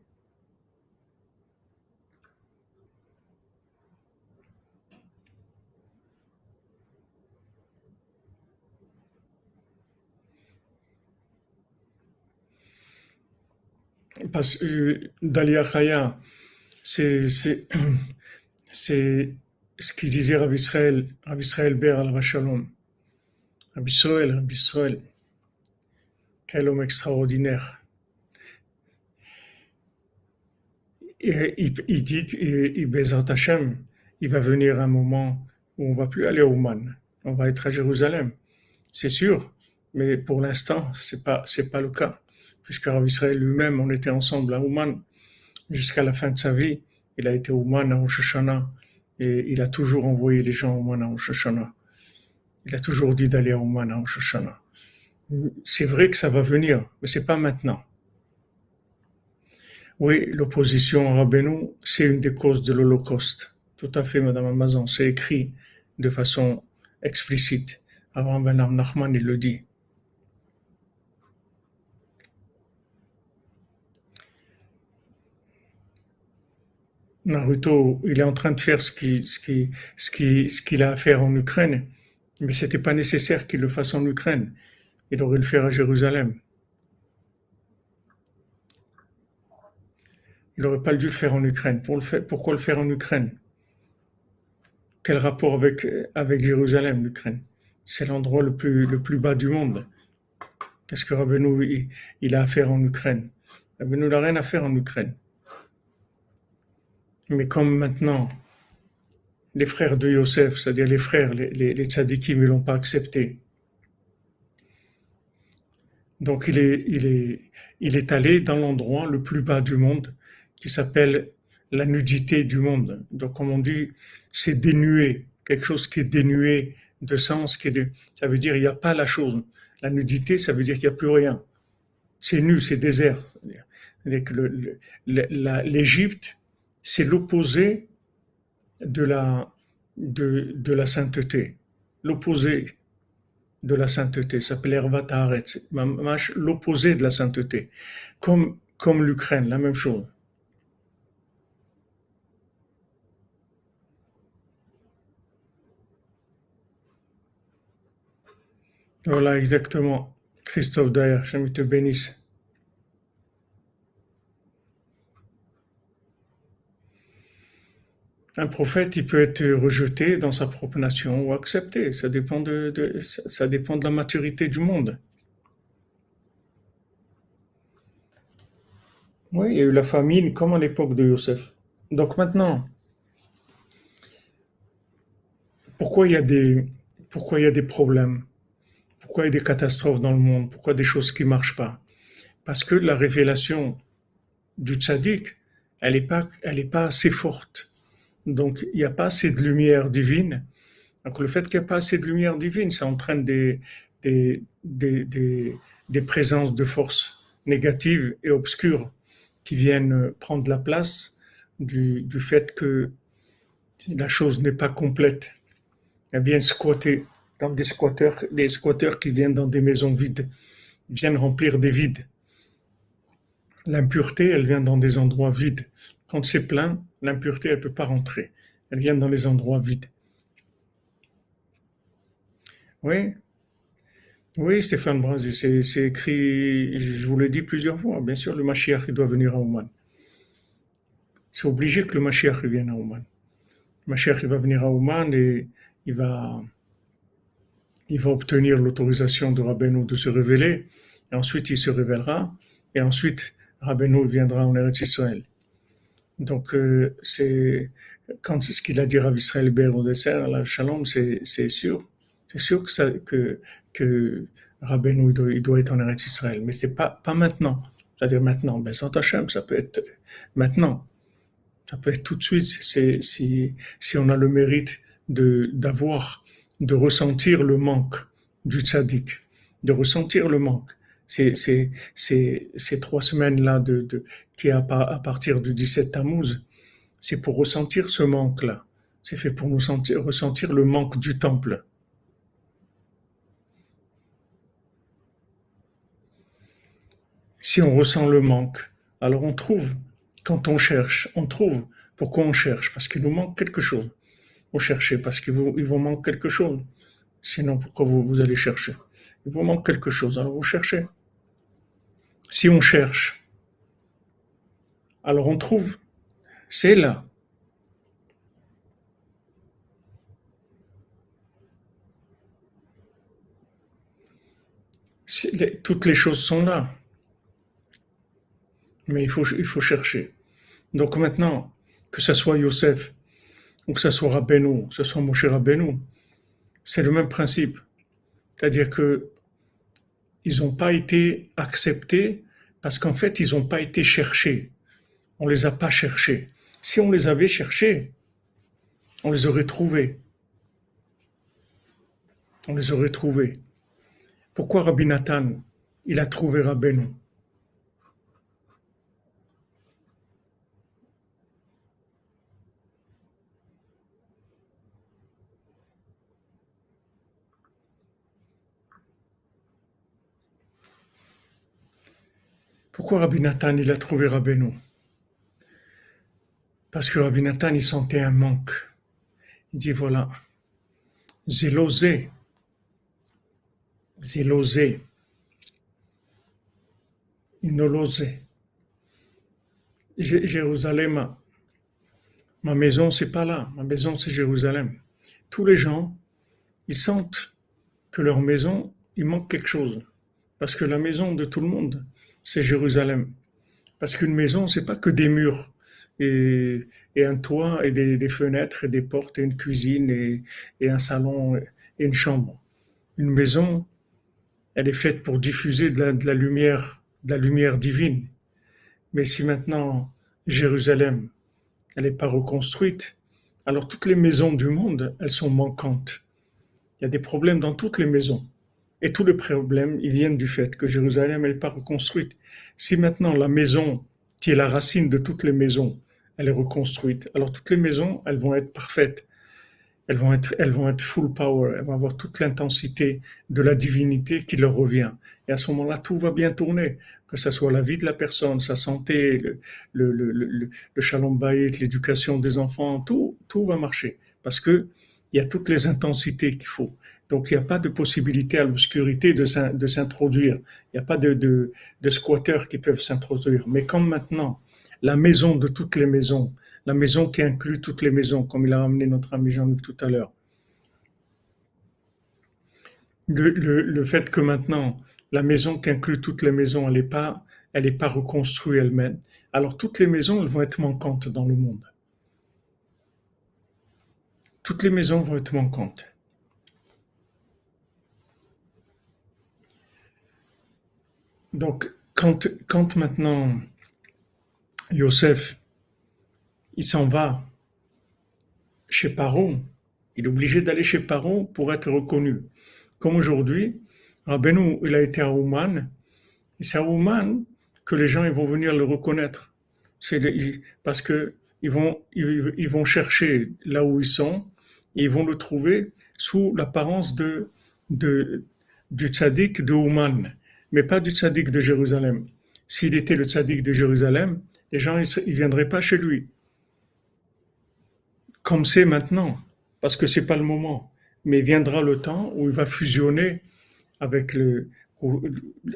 Parce que Dalia Chaya, c'est ce qu'il disait Rabbi Israël, Rabbi Israël Ber al Rachalom. Rabbi Israël, Rabbi Israël, quel homme extraordinaire. Et, il, il, dit, il, va venir un moment où on va plus aller au Man, on va être à Jérusalem. C'est sûr, mais pour l'instant, pas, c'est pas le cas puisque Rav Israël lui-même, on était ensemble à Ouman jusqu'à la fin de sa vie. Il a été Ouman à Rosh et il a toujours envoyé les gens à Ouman à Rosh Il a toujours dit d'aller à Ouman à Rosh c'est vrai que ça va venir, mais c'est pas maintenant. Oui, l'opposition à Rabbeinu, c'est une des causes de l'Holocauste. Tout à fait, Madame Amazon, c'est écrit de façon explicite. Avant Ben Nachman, il le dit. Naruto, il est en train de faire ce qu'il a à faire en Ukraine, mais ce n'était pas nécessaire qu'il le fasse en Ukraine. Il aurait le faire à Jérusalem. Il n'aurait pas dû le faire en Ukraine. Pourquoi le faire en Ukraine? Quel rapport avec, Jérusalem, l'Ukraine? C'est l'endroit le plus, bas du monde. Qu'est-ce que Rabbeinu a à faire en Ukraine? Rabbeinu n'a rien à faire en Ukraine. Mais comme maintenant, les frères de Yosef, c'est-à-dire les frères, les, les, ne l'ont pas accepté. Donc il est allé dans l'endroit le plus bas du monde qui s'appelle la nudité du monde. Donc comme on dit, c'est dénué, quelque chose qui est dénué de sens, qui est ça veut dire il n'y a pas la chose. La nudité, ça veut dire qu'il n'y a plus rien. C'est nu, c'est désert. L'Égypte, c'est l'opposé de la, de, la sainteté. L'opposé de la sainteté s'appelle Ervat l'opposé de la sainteté. Comme, comme l'Ukraine, la même chose. Voilà, exactement. Christophe Daher, je te bénisse. Un prophète, il peut être rejeté dans sa propre nation ou accepté. Ça dépend de, ça dépend de la maturité du monde. Oui, il y a eu la famine comme à l'époque de Yosef. Donc maintenant, pourquoi il y a des, pourquoi il y a des problèmes? Pourquoi il y a des catastrophes dans le monde? Pourquoi des choses qui ne marchent pas? Parce que la révélation du tzaddik, elle n'est pas, elle pas assez forte. Donc, il n'y a pas assez de lumière divine. Donc, le fait qu'il n'y a pas assez de lumière divine, ça entraîne des, présences de forces négatives et obscures qui viennent prendre la place du, fait que la chose n'est pas complète. Elles viennent squatter, comme des squatteurs, des squatteurs qui viennent dans des maisons vides, viennent remplir des vides. L'impureté, elle vient dans des endroits vides. Quand c'est plein, l'impureté, elle ne peut pas rentrer. Elle vient dans les endroits vides. Oui, oui, Stéphane Brasi, c'est écrit, je vous l'ai dit plusieurs fois, bien sûr, le Mashiach, doit venir à Ouman. C'est obligé que le Mashiach vienne à Ouman. Le Mashiach, il va venir à Ouman et il va, il va obtenir l'autorisation de Rabbeinu de se révéler, et ensuite il se révélera, et ensuite Rabbeinu viendra en Eretz Israël. Donc, euh, c'est quand ce qu'il a dit à Israël Ber au dessert, la Shalom, c'est sûr. C'est sûr que, ça, que, que Rabbeinu, il doit, être en Eretz Israël, mais c'est pas, pas maintenant. C'est-à-dire maintenant, ben, sans Hachem, ça peut être maintenant. Ça peut être tout de suite, c'est, si, si on a le mérite de, d'avoir, de ressentir le manque du tzaddik, de ressentir le manque ces, ces, ces, ces trois semaines-là de, de, qui est à, partir du 17 Tammuz, c'est pour ressentir ce manque-là. C'est fait pour nous sentir, ressentir le manque du temple. Si on ressent le manque, alors on trouve. Quand on cherche, on trouve. Pourquoi on cherche Parce qu'il nous manque quelque chose. Vous cherchez parce qu'il vous, il vous manque quelque chose. Sinon, pourquoi vous, vous allez chercher? Il vous manque quelque chose, alors vous cherchez. Si on cherche, alors on trouve. C'est là. toutes les choses sont là. Mais il faut, chercher. Donc maintenant, que ce soit Yosef, ou que ce soit Rabbeinu, que ce soit Moshe Rabbeinu, c'est le même principe. C'est-à-dire que ils n'ont pas été acceptés parce qu'en fait, ils n'ont pas été cherchés. On ne les a pas cherchés. Si on les avait cherchés, on les aurait trouvés. On les aurait trouvés. Pourquoi Rabbi Nathan, il a trouvé Rabbeinu? Pourquoi Rabbi Nathan, il a trouvé Rabbeinu? Parce que Rabbi Nathan, il sentait un manque. Il dit voilà, j'ai l'osé, j'ai l'osé. Il ne l'osait. Jérusalem, ma maison, c'est pas là. Ma maison, c'est Jérusalem. Tous les gens, ils sentent que leur maison, il manque quelque chose. Parce que la maison de tout le monde, c'est Jérusalem. Parce qu'une maison, c'est pas que des murs et, un toit et des, fenêtres et des portes et une cuisine et, un salon et une chambre. Une maison, elle est faite pour diffuser de la, lumière, de la lumière divine. Mais si maintenant Jérusalem, elle n'est pas reconstruite, alors toutes les maisons du monde, elles sont manquantes. Il y a des problèmes dans toutes les maisons. Et tous les problèmes, ils viennent du fait que Jérusalem n'est pas reconstruite. Si maintenant la maison, qui est la racine de toutes les maisons, elle est reconstruite, alors toutes les maisons, elles vont être parfaites. Elles vont être, elles vont être full power. Elles vont avoir toute l'intensité de la divinité qui leur revient. Et à ce moment-là, tout va bien tourner. Que ce soit la vie de la personne, sa santé, le, le, le, le, l'éducation des enfants, tout, tout va marcher. Parce que il y a toutes les intensités qu'il faut. Donc, il n'y a pas de possibilité à l'obscurité de s'introduire. Il n'y a pas de, de, de squatteurs qui peuvent s'introduire. Mais comme maintenant, la maison de toutes les maisons, la maison qui inclut toutes les maisons, comme il a ramené notre ami Jean-Luc tout à l'heure, le, fait que maintenant, la maison qui inclut toutes les maisons, elle n'est pas, elle est pas reconstruite elle-même, alors toutes les maisons, elles vont être manquantes dans le monde. Toutes les maisons vont être manquantes. Donc, quand, quand maintenant Yosef, il s'en va chez Paro, il est obligé d'aller chez Paro pour être reconnu. Comme aujourd'hui, Rabbeinu, il a été à Ouman, c'est à Ouman que les gens ils vont venir le reconnaître. Parce que ils vont, ils, vont chercher là où ils sont, et ils vont le trouver sous l'apparence de, du tzaddik de Ouman mais pas du tzaddik de Jérusalem. S'il était le tzaddik de Jérusalem, les gens ne viendraient pas chez lui. Comme c'est maintenant, parce que c'est pas le moment. Mais viendra le temps où il va fusionner avec le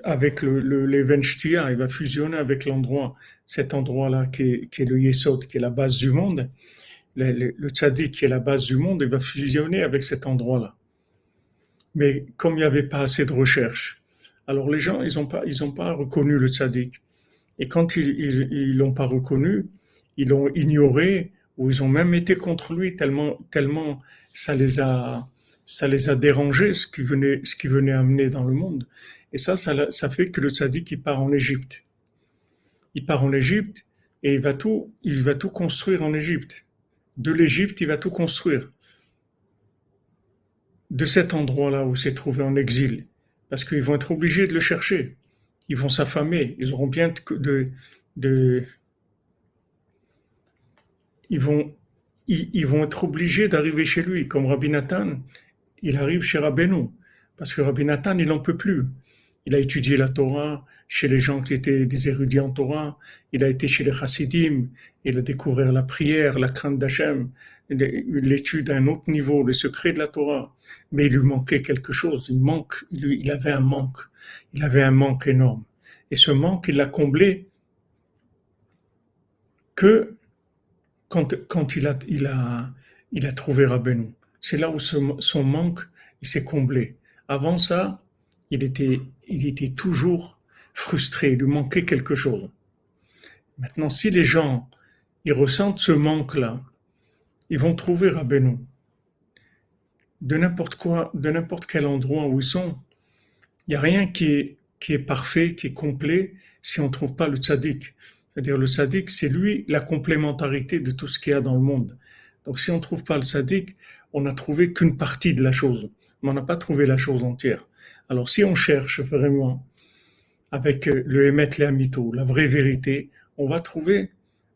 avec il va fusionner avec l'endroit, cet endroit-là qui est, le Yesod, qui est la base du monde. Le, tzaddik qui est la base du monde, il va fusionner avec cet endroit-là. Mais comme il n'y avait pas assez de recherche, alors les gens, ils n'ont pas, pas reconnu le tzaddik. Et quand ils ne l'ont pas reconnu, ils l'ont ignoré ou ils ont même été contre lui tellement, tellement ça les a, ça les a dérangés ce qui venait, venait amener dans le monde. Et ça, ça, ça fait que le tzaddik il part en Égypte. Il part en Égypte et il va tout, il va tout construire en Égypte. De l'Égypte, il va tout construire. De cet endroit-là où s'est trouvé en exil, parce qu'ils vont être obligés de le chercher. Ils vont s'affamer, ils auront bien de, de, ils vont, ils, vont être obligés d'arriver chez lui, comme Rabbi Nathan, il arrive chez Rabbeinu, parce que Rabbi Nathan, il n'en peut plus. Il a étudié la Torah chez les gens qui étaient des érudits en Torah. Il a été chez les Chassidim. Il a découvert la prière, la crainte d'Hachem, l'étude à un autre niveau, le secret de la Torah. Mais il lui manquait quelque chose. Il manque, il avait un manque. Il avait un manque énorme. Et ce manque, il l'a comblé que quand, il, a, trouvé Rabbeinu. C'est là où son manque, s'est comblé. Avant ça, il était, il était toujours frustré, il lui manquait quelque chose. Maintenant, si les gens, ils ressentent ce manque-là, ils vont trouver Rabbeinu. De n'importe quoi, de n'importe quel endroit où ils sont, il n'y a rien qui est, qui est parfait, qui est complet, si on ne trouve pas le tzaddik. C'est-à-dire le tzaddik, c'est lui la complémentarité de tout ce qu'il y a dans le monde. Donc si on ne trouve pas le tzaddik, on n'a trouvé qu'une partie de la chose, mais on n'a pas trouvé la chose entière. Alors si on cherche vraiment avec euh, le Emet Leamito, la vraie vérité, on va trouver,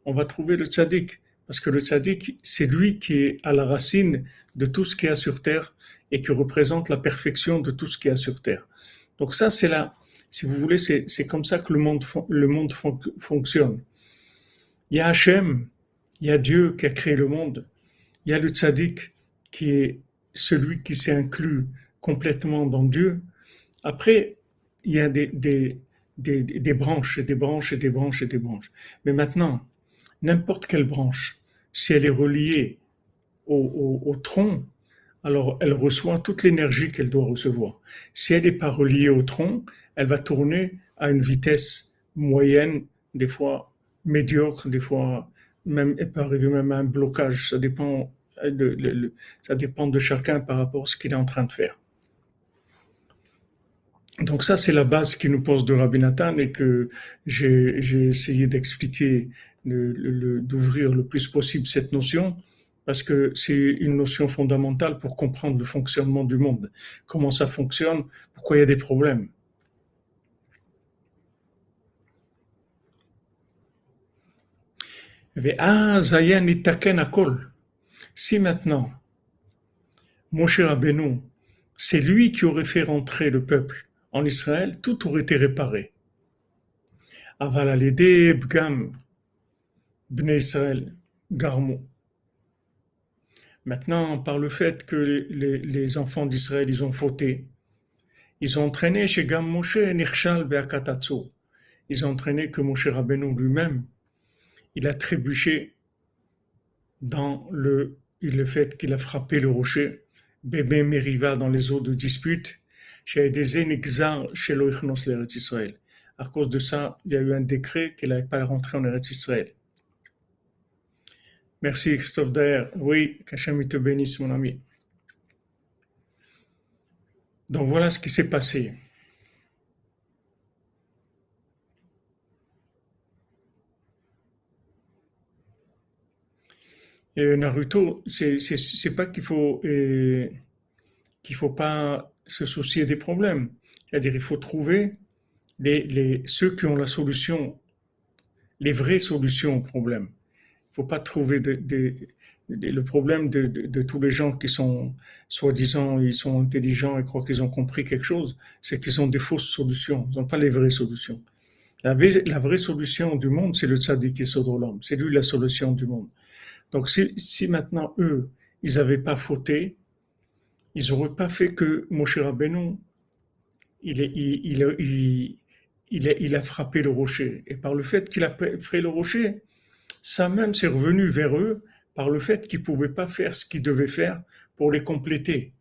on va trouver le tzaddik. Parce que le tzaddik, c'est lui qui est à la racine de tout ce qu'il y a sur terre et qui représente la perfection de tout ce qu'il y a sur terre. Donc ça, c'est là, si vous voulez, c'est comme ça que le monde, le monde fonctionne. Il y a Hachem, il y a Dieu qui a créé le monde, il y a le tzaddik qui est celui qui s'est inclus complètement dans Dieu. Après, il y a des, des, des, des branches, des branches, et des branches, et des branches. Mais maintenant, n'importe quelle branche, si elle est reliée au, tronc, alors elle reçoit toute l'énergie qu'elle doit recevoir. Si elle n'est pas reliée au tronc, elle va tourner à une vitesse moyenne, des fois médiocre, des fois même, elle peut arriver même à un blocage. Ça dépend de, ça dépend de chacun par rapport à ce qu'il est en train de faire. Donc ça, c'est la base qui nous pose de Rabbi Nathan et que j'ai essayé d'expliquer, d'ouvrir le plus possible cette notion parce que c'est une notion fondamentale pour comprendre le fonctionnement du monde. Comment ça fonctionne, pourquoi il y a des problèmes. Si maintenant, Moshe Rabbeinu, c'est lui qui aurait fait rentrer le peuple en Israël, tout aurait été réparé. Aval bgam bnei Israël garmo. Maintenant, par le fait que les, enfants d'Israël, ils ont fauté, ils ont entraîné chez Gam Moshe Nirchal Be'akatatsu. Ils ont entraîné que Moshe Rabbeinu lui-même, il a trébuché dans le le fait qu'il a frappé le rocher, bébé Meriva dans les eaux de dispute, chez des chez l'Oichnos Israël. À cause de ça, il y a eu un décret qu'il n'allait pas rentrer en Eretz Israël. Merci Christophe Daer. Oui, qu'Hachem te bénisse, mon ami. Donc voilà ce qui s'est passé. Et Naruto, c'est pas qu'il faut euh, qu'il faut pas se soucier des problèmes. C'est-à-dire, il faut trouver ceux qui ont la solution, les vraies solutions aux problèmes. Faut pas trouver le problème de, tous les gens qui sont soi-disant, ils sont intelligents et croient qu'ils ont compris quelque chose, c'est qu'ils ont des fausses solutions. Ils n'ont pas les vraies solutions. La, vraie solution du monde, c'est le tzaddik et l'homme. C'est lui la solution du monde. Donc si, maintenant eux, ils n'avaient pas fauté, ils n'auraient pas fait que Moshe Rabbeinu, il, a, frappé le rocher. Et par le fait qu'il a fait le rocher, ça même s'est revenu vers eux par le fait qu'ils ne pouvaient pas faire ce qu'ils devaient faire pour les compléter.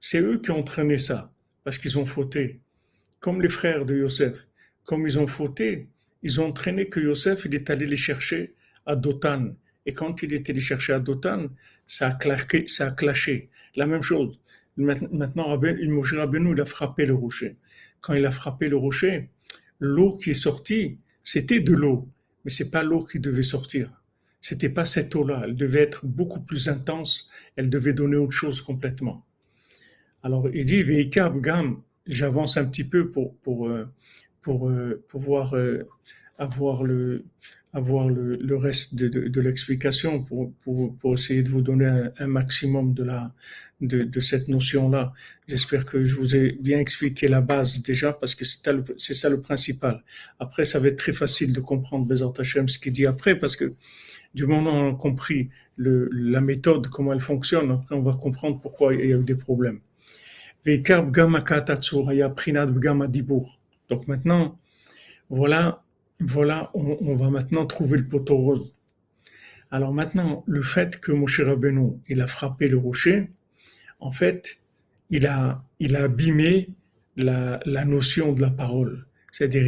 C'est eux qui ont entraîné ça, parce qu'ils ont fauté. Comme les frères de Yosef, comme ils ont fauté, ils ont entraîné que Yosef, il est allé les chercher à Dotan. Et quand il était allé chercher à Dotan, ça a, ça a clashé. La même chose. Maintenant, Moshe Rabbeinu, il a frappé le rocher. Quand il a frappé le rocher, l'eau qui est sortie, c'était de l'eau, mais c'est pas l'eau qui devait sortir. C'était pas cette eau-là. Elle devait être beaucoup plus intense. Elle devait donner autre chose complètement. Alors, il dit, Veikab Gam, j'avance un petit peu pour, pour, euh, pour, euh, pouvoir euh, avoir le, avoir le, le reste de, de, l'explication pour, pour, pour, essayer de vous donner un maximum de, la, de, cette notion-là. J'espère que je vous ai bien expliqué la base déjà parce que c'est ça le principal. Après, ça va être très facile de comprendre Bézard Hachem ce qu'il dit après parce que du moment où on a compris la méthode, comment elle fonctionne, après on va comprendre pourquoi il y a eu des problèmes. Donc maintenant, voilà voilà, on, va maintenant trouver le poteau rose. Alors maintenant, le fait que Moshe Rabbeinu, il a frappé le rocher, en fait, il a, il abîmé la, notion de la parole. C'est-à-dire,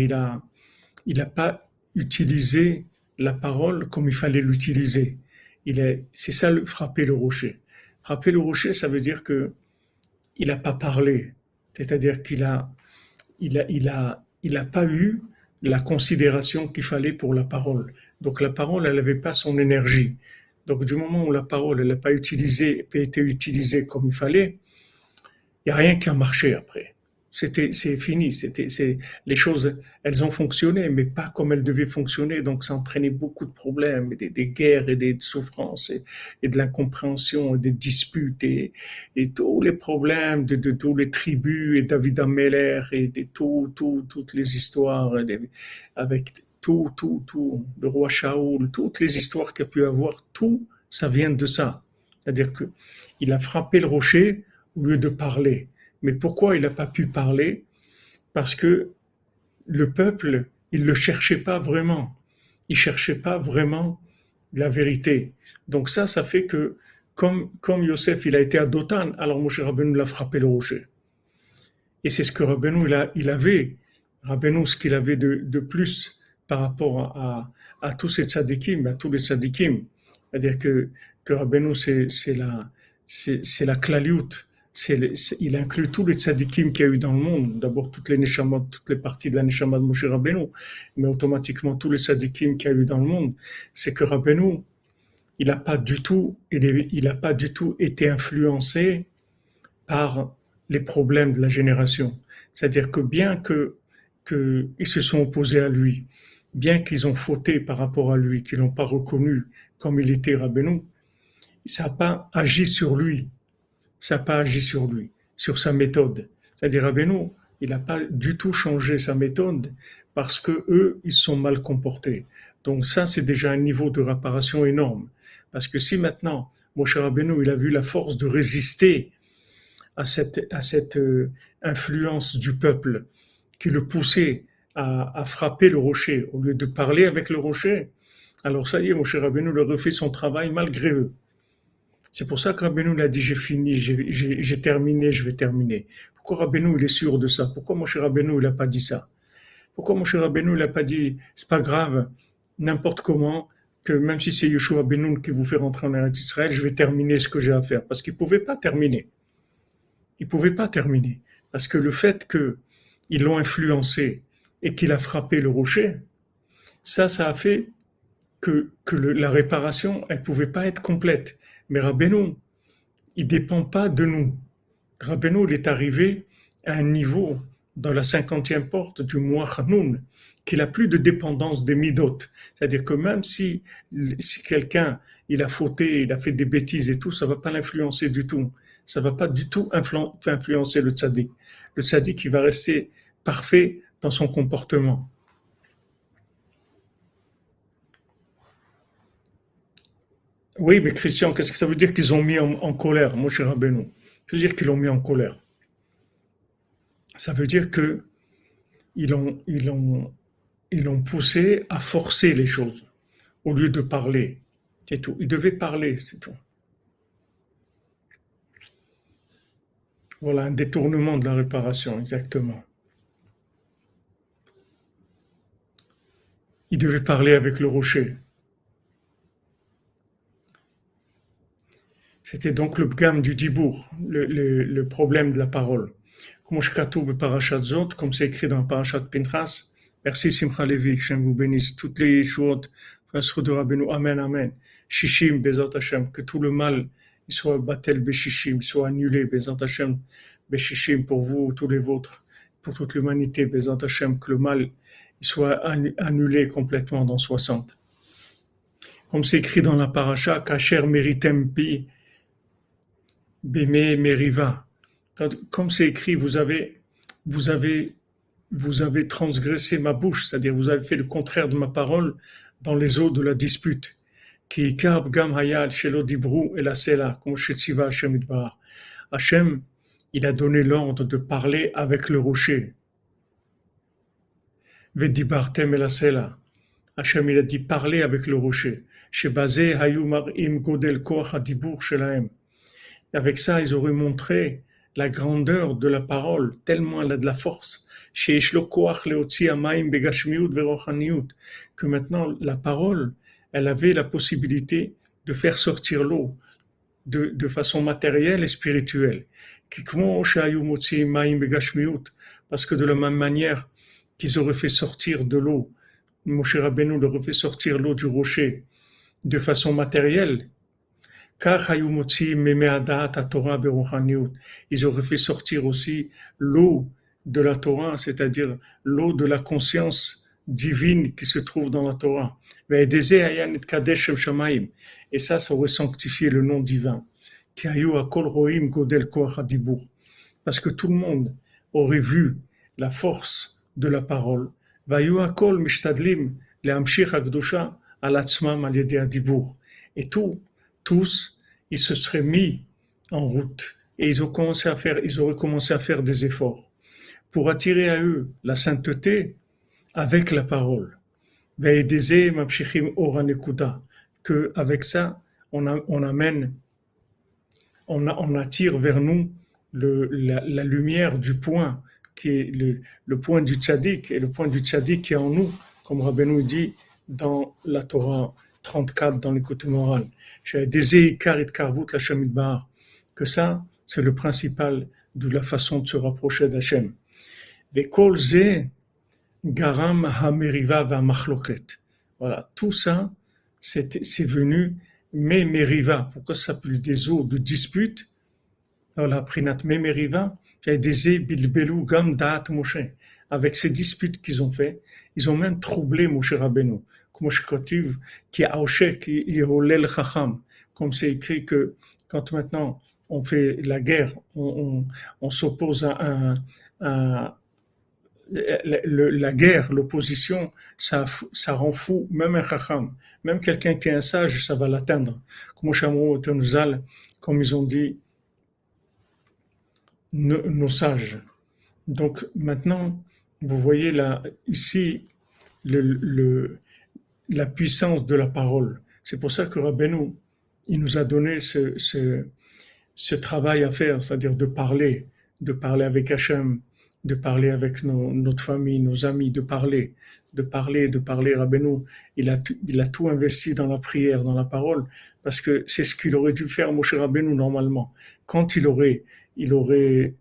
il n'a pas utilisé la parole comme il fallait l'utiliser. Il est, c'est ça frapper le rocher. Frapper le rocher, ça veut dire que il n'a pas parlé. C'est-à-dire qu'il a, il a, il pas eu la considération qu'il fallait pour la parole. Donc la parole, elle n'avait pas son énergie. Donc du moment où la parole, n'a pas été utilisée comme il fallait, il n'y a rien qui a marché après. C'était, c'est fini. C'était, c'est, les choses, elles ont fonctionné, mais pas comme elles devaient fonctionner. Donc, ça entraînait beaucoup de problèmes, des, guerres et des souffrances et, de l'incompréhension, et des disputes et, tous les problèmes de, de, tous les tribus et David Ameller et de tout, tout, toutes les histoires avec tout, tout, tout, le roi Shaoul, toutes les histoires qu'il a pu avoir, tout, ça vient de ça. C'est-à-dire que il a frappé le rocher au lieu de parler. Mais pourquoi il n'a pas pu parler? Parce que le peuple, il ne cherchait pas vraiment. Il cherchait pas vraiment la vérité. Donc ça, ça fait que comme, comme Yosef, il a été à Dotan, alors Moshe Rabbeinu l'a frappé le rocher. Et c'est ce que Rabbeinu, il, a, il avait. Rabbeinu, ce qu'il avait de, de, plus par rapport à, tous ces tzadikim, à tous les tzadikim. C'est-à-dire que, que Rabbeinu, c'est la, c'est il inclut tous les tzadikim qu'il y a eu dans le monde. D'abord, toutes les toutes les parties de la neshama de Moshe Rabbeinu, mais automatiquement tous les tzadikim qu'il y a eu dans le monde. C'est que Rabbeinu, il n'a pas du tout, il n'a pas du tout été influencé par les problèmes de la génération. C'est-à-dire que bien que qu'ils se sont opposés à lui, bien qu'ils ont fauté par rapport à lui, qu'ils l'ont pas reconnu comme il était Rabbeinu, ça n'a pas agi sur lui ça n'a pas agi sur lui, sur sa méthode. C'est-à-dire, Rabbeinu, il n'a pas du tout changé sa méthode parce que eux, ils sont mal comportés. Donc ça, c'est déjà un niveau de réparation énorme. Parce que si maintenant, Moshe Rabbeinu, il a vu la force de résister à cette, à cette euh, influence du peuple qui le poussait à, frapper le rocher au lieu de parler avec le rocher, alors ça y est, Moshe Rabbeinu le refait son travail malgré eux. C'est pour ça que Rabbeinu l'a dit, j'ai fini, j'ai terminé, je vais terminer. Pourquoi Rabbeinu, il est sûr de ça? Pourquoi mon cher Rabbeinu, il n'a pas dit ça? Pourquoi mon cher Rabbeinu, il n'a pas dit, c'est pas grave, n'importe comment, que même si c'est Yeshua Benoun qui vous fait rentrer en Eretz Israël, je vais terminer ce que j'ai à faire. Parce qu'il ne pouvait pas terminer. Il ne pouvait pas terminer. Parce que le fait qu'ils l'ont influencé et qu'il a frappé le rocher, ça, ça a fait que, que la réparation, elle ne pouvait pas être complète. Mais Rabbeinu, il dépend pas de nous. Rabbeinu, il est arrivé à un niveau dans la cinquantième porte du mois Hanoun qu'il a plus de dépendance des midot. C'est-à-dire que même si, si quelqu'un il a fauté, il a fait des bêtises et tout, ça va pas l'influencer du tout. Ça va pas du tout influencer le tzaddik. Le tzaddik, il va rester parfait dans son comportement. Oui, mais Christian, qu'est-ce que ça veut dire qu'ils ont mis en, colère, mon cher Rabbeinu? Ça veut dire qu'ils l'ont mis en colère. Ça veut dire que ils l'ont ils ont, ils ont poussé à forcer les choses au lieu de parler. C'est tout. Ils devaient parler, c'est tout. Voilà un détournement de la réparation, exactement. Ils devaient parler avec le rocher. C'était donc le gamme du dibour, le, le, le, problème de la parole. Comme c'est écrit dans Parashat Pinchas, merci Simcha Levi, que vous bénisse, toutes les choses, de Rabbeinu, Amen, Amen. Shishim, Bezat Hashem, que tout le mal il soit battel Beshishim, soit annulé, Bezat Hashem, Beshishim pour vous, tous les vôtres, pour toute l'humanité, Bezat Hashem, que le mal il soit annulé complètement dans 60. Comme c'est écrit dans la paracha, Kacher meritem pi, Bémé Meriva. Comme c'est écrit, vous avez, vous avez, vous avez transgressé ma bouche, c'est-à-dire vous avez fait le contraire de ma parole dans les eaux de la dispute. Qui gam hayal shelo dibru et la sela, comme Hashem, il a donné l'ordre de parler avec le rocher. Vedibartem sela. Hashem, il a dit parler avec le rocher. Shebazé hayumar im godel koach adibur shelahem avec ça, ils auraient montré la grandeur de la parole, tellement elle a de la force. Que maintenant, la parole, elle avait la possibilité de faire sortir l'eau de, de, façon matérielle et spirituelle. Parce que de la même manière qu'ils auraient fait sortir de l'eau, Moshe Rabbeinu leur aurait fait sortir l'eau du rocher de façon matérielle, ils auraient fait sortir aussi l'eau de la Torah, c'est-à-dire l'eau de la conscience divine qui se trouve dans la Torah. Et ça, ça aurait sanctifié le nom divin. Parce que tout le monde aurait vu la force de la parole. Et tout, tous, ils se seraient mis en route et ils, ont commencé à faire, ils auraient commencé à faire des efforts pour attirer à eux la sainteté avec la parole. Que avec ça, on, amène, on, attire vers nous la, lumière du point qui est le, point du tzaddik et le point du tzaddik qui est en nous, comme Rabbeinu dit dans la Torah 34 dans l'écoute morale. Que ça, c'est le principal de la façon de se rapprocher d'Hachem. garam hameriva va Voilà, tout ça, c'est venu, mais meriva. Pourquoi ça s'appelle des eaux de dispute? Voilà, prinat bilbelu gam Moshe. Avec ces disputes qu'ils ont fait, ils ont même troublé Moshe Rabbeinu. Comme c'est écrit que quand maintenant on fait la guerre, on, on, s'oppose à un, la guerre, l'opposition, ça, ça rend fou même un chacham, même quelqu'un qui est un sage, ça va l'atteindre. Comme ils ont dit nos, sages. Donc maintenant, vous voyez là, ici, le, la puissance de la parole. C'est pour ça que Rabbeinu, il nous a donné ce, ce, ce travail à faire, c'est-à-dire de parler, de parler avec Hachem, de parler avec nos, notre famille, nos amis, de parler, de parler, de parler. Rabbeinu, il a, il a tout investi dans la prière, dans la parole, parce que c'est ce qu'il aurait dû faire, Moshe Rabbeinu, normalement. Quand il aurait, il aurait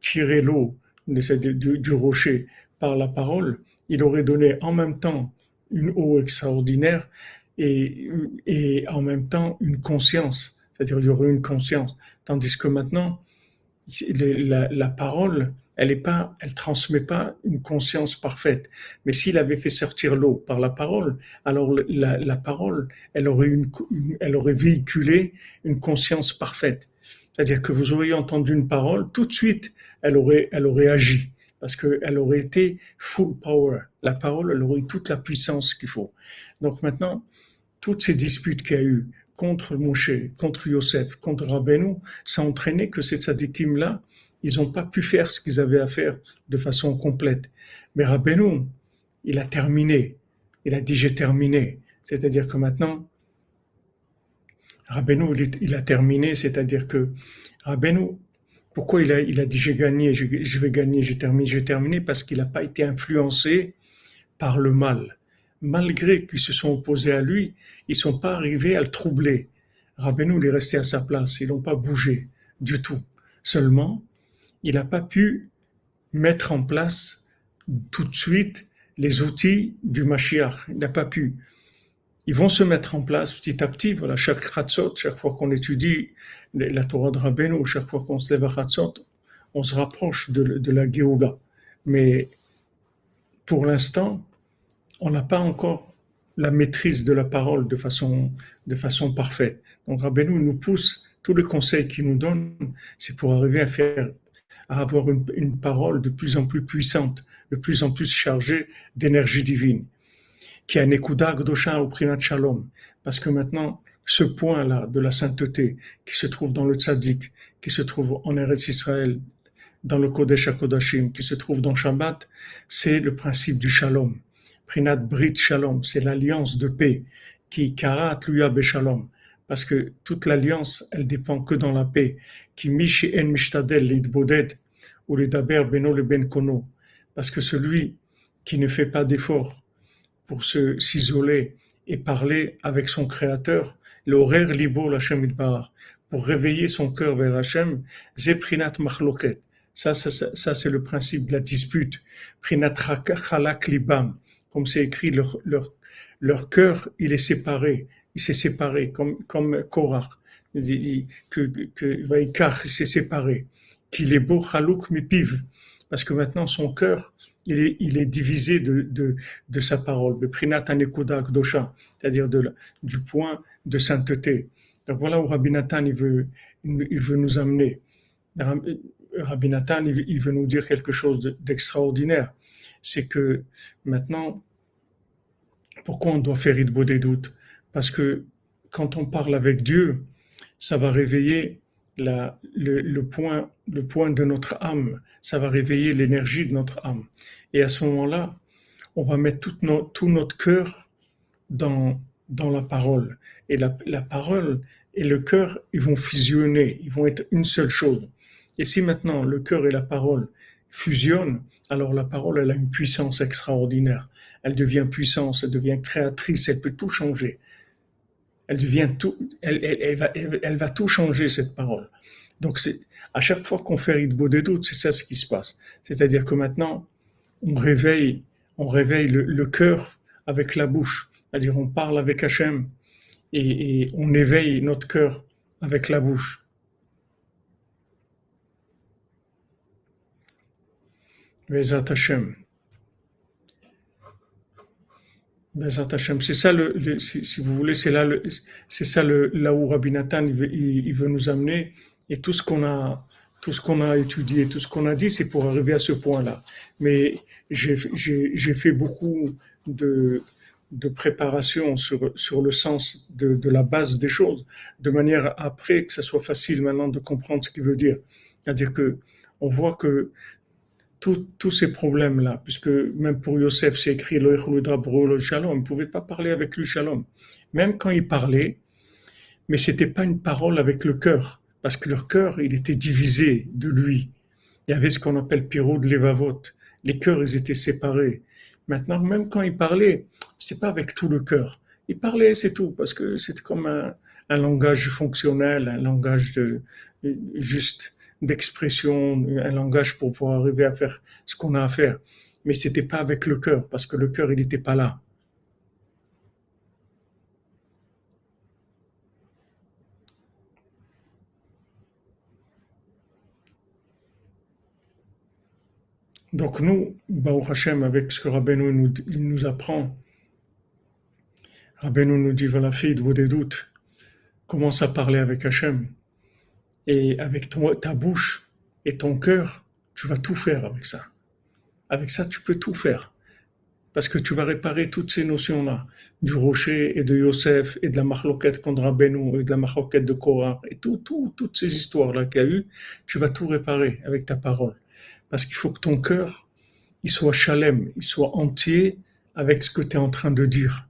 tiré l'eau du, du rocher par la parole, il aurait donné en même temps une eau extraordinaire et, et en même temps une conscience. C'est-à-dire il aurait une conscience. Tandis que maintenant, la, la parole, elle est pas, elle transmet pas une conscience parfaite. Mais s'il avait fait sortir l'eau par la parole, alors la, la parole, elle aurait, une, elle aurait véhiculé une conscience parfaite. C'est-à-dire que vous auriez entendu une parole, tout de suite, elle aurait, elle aurait agi parce qu'elle aurait été full power. La parole, elle aurait eu toute la puissance qu'il faut. Donc maintenant, toutes ces disputes qu'il y a eu contre Moshe, contre Yosef, contre Rabbeinu, ça a entraîné que ces tzadikim-là, ils n'ont pas pu faire ce qu'ils avaient à faire de façon complète. Mais Rabbeinu, il a terminé. Il a dit j'ai terminé. C'est-à-dire que maintenant, Rabbeinu, il a terminé, c'est-à-dire que Rabbeinu, pourquoi il a, dit j'ai gagné, je, vais gagner, j'ai terminé, j'ai terminé Parce qu'il n'a pas été influencé par le mal. Malgré qu'ils se sont opposés à lui, ils sont pas arrivés à le troubler. Rabbeinu, il est resté à sa place, ils n'ont pas bougé du tout. Seulement, il n'a pas pu mettre en place tout de suite les outils du Mashiach. Il n'a pas pu ils vont se mettre en place petit à petit. Voilà, chaque Khatzot, chaque fois qu'on étudie la Torah de Rabbeinu, chaque fois qu'on se lève à Khatzot, on se rapproche de, la Géoula. Mais pour l'instant, on n'a pas encore la maîtrise de la parole de façon, de façon parfaite. Donc Rabbeinu nous pousse, tous les conseils qu'il nous donne, c'est pour arriver à faire, à avoir une parole de plus en plus puissante, de plus en plus chargée d'énergie divine qui a Nekuda Gdosha au Prinat Shalom. Parce que maintenant, ce point-là de la sainteté qui se trouve dans le Tzaddik, qui se trouve en Eretz Israël, dans le Kodesh HaKodashim, qui se trouve dans Shabbat, c'est le principe du Shalom. Prinat Brit Shalom, c'est l'alliance de paix qui karat luya Shalom. Parce que toute l'alliance, elle dépend que dans la paix. Qui mishi en mishtadel boded ou daber beno le ben kono. Parce que celui qui ne fait pas d'effort pour s'isoler et parler avec son créateur, l'horaire libo l'Hachem pour réveiller son cœur vers Hachem, zeprinat machloket. Ça, ça, ça, c'est le principe de la dispute. Prinat chalak libam. Comme c'est écrit, leur, leur, leur cœur, il est séparé. Il s'est séparé, comme, comme Korach. Il dit que, que s'est séparé. Qu'il est beau chalouk mipiv. parce que maintenant son cœur, il est, divisé de, sa parole, de Prinat c'est-à-dire de, du point de sainteté. Donc voilà où Rabbi Nathan il veut, il veut nous amener. Rabbi Nathan il veut nous dire quelque chose d'extraordinaire. C'est que maintenant, pourquoi on doit faire Idbo des doutes Parce que quand on parle avec Dieu, ça va réveiller le, point, le point de notre âme, ça va réveiller l'énergie de notre âme. Et à ce moment-là, on va mettre tout, tout notre cœur dans, dans la parole. Et la, la parole et le cœur, ils vont fusionner, ils vont être une seule chose. Et si maintenant le cœur et la parole fusionnent, alors la parole, elle a une puissance extraordinaire. Elle devient puissance, elle devient créatrice, elle peut tout changer elle devient tout, elle, va, tout changer cette parole. Donc c'est à chaque fois qu'on fait Ritbo des doutes, c'est ça ce qui se passe. C'est-à-dire que maintenant on réveille, on réveille le, cœur avec la bouche. C'est-à-dire on parle avec Hachem et, et on éveille notre cœur avec la bouche. Vezat Hashem. Ben, c'est ça le, si, vous voulez, c'est là le, c'est ça le, là où Rabbi Nathan il veut, il, veut, nous amener et tout ce qu'on a, tout ce qu'on a étudié, tout ce qu'on a dit, c'est pour arriver à ce point-là. Mais j'ai, j'ai, fait beaucoup de, de préparation sur, sur le sens de, de la base des choses, de manière après que ça soit facile maintenant de comprendre ce qu'il veut dire. C'est-à-dire que on voit que tous ces problèmes-là, puisque même pour Yosef, c'est écrit le shalom, il ne pouvait pas parler avec lui shalom. Même quand il parlait, mais c'était pas une parole avec le cœur, parce que leur cœur, il était divisé de lui. Il y avait ce qu'on appelle Piro de Levavot. Les cœurs, ils étaient séparés. Maintenant, même quand il parlait, c'est pas avec tout le cœur. Il parlait, c'est tout, parce que c'était comme un, un, langage fonctionnel, un langage de, juste d'expression, un langage pour pouvoir arriver à faire ce qu'on a à faire. Mais c'était pas avec le cœur, parce que le cœur, il n'était pas là. Donc nous, Baruch Hashem, avec ce que Rabbeinu nous, apprend, Rabbeinu nous dit, voilà, fille, vous des doutes, commence à parler avec Hashem. Et avec ta bouche et ton cœur, tu vas tout faire avec ça. Avec ça, tu peux tout faire. Parce que tu vas réparer toutes ces notions-là, du rocher et de Yosef et de la marloquette contre Rabbeinu et de la marloquette de Korah et tout, tout, toutes ces histoires-là qu'il y a eu, tu vas tout réparer avec ta parole. Parce qu'il faut que ton cœur, il soit chalem, il soit entier avec ce que tu es en train de dire.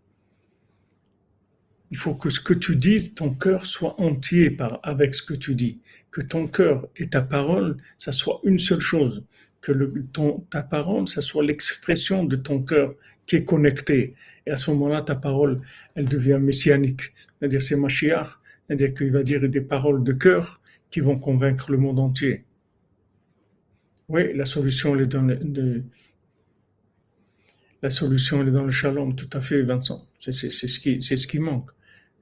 Il faut que ce que tu dises, ton cœur soit entier par, avec ce que tu dis. Que ton cœur et ta parole, ça soit une seule chose. Que ton, ta parole, ça soit l'expression de ton cœur qui est connecté. Et à ce moment-là, ta parole, elle devient messianique. C'est-à-dire, c'est Mashiach. C'est-à-dire qu'il va dire des paroles de cœur qui vont convaincre le monde entier. Oui, la solution, elle est dans le, la solution, est dans le shalom, tout à fait, Vincent. C'est ce, ce qui manque.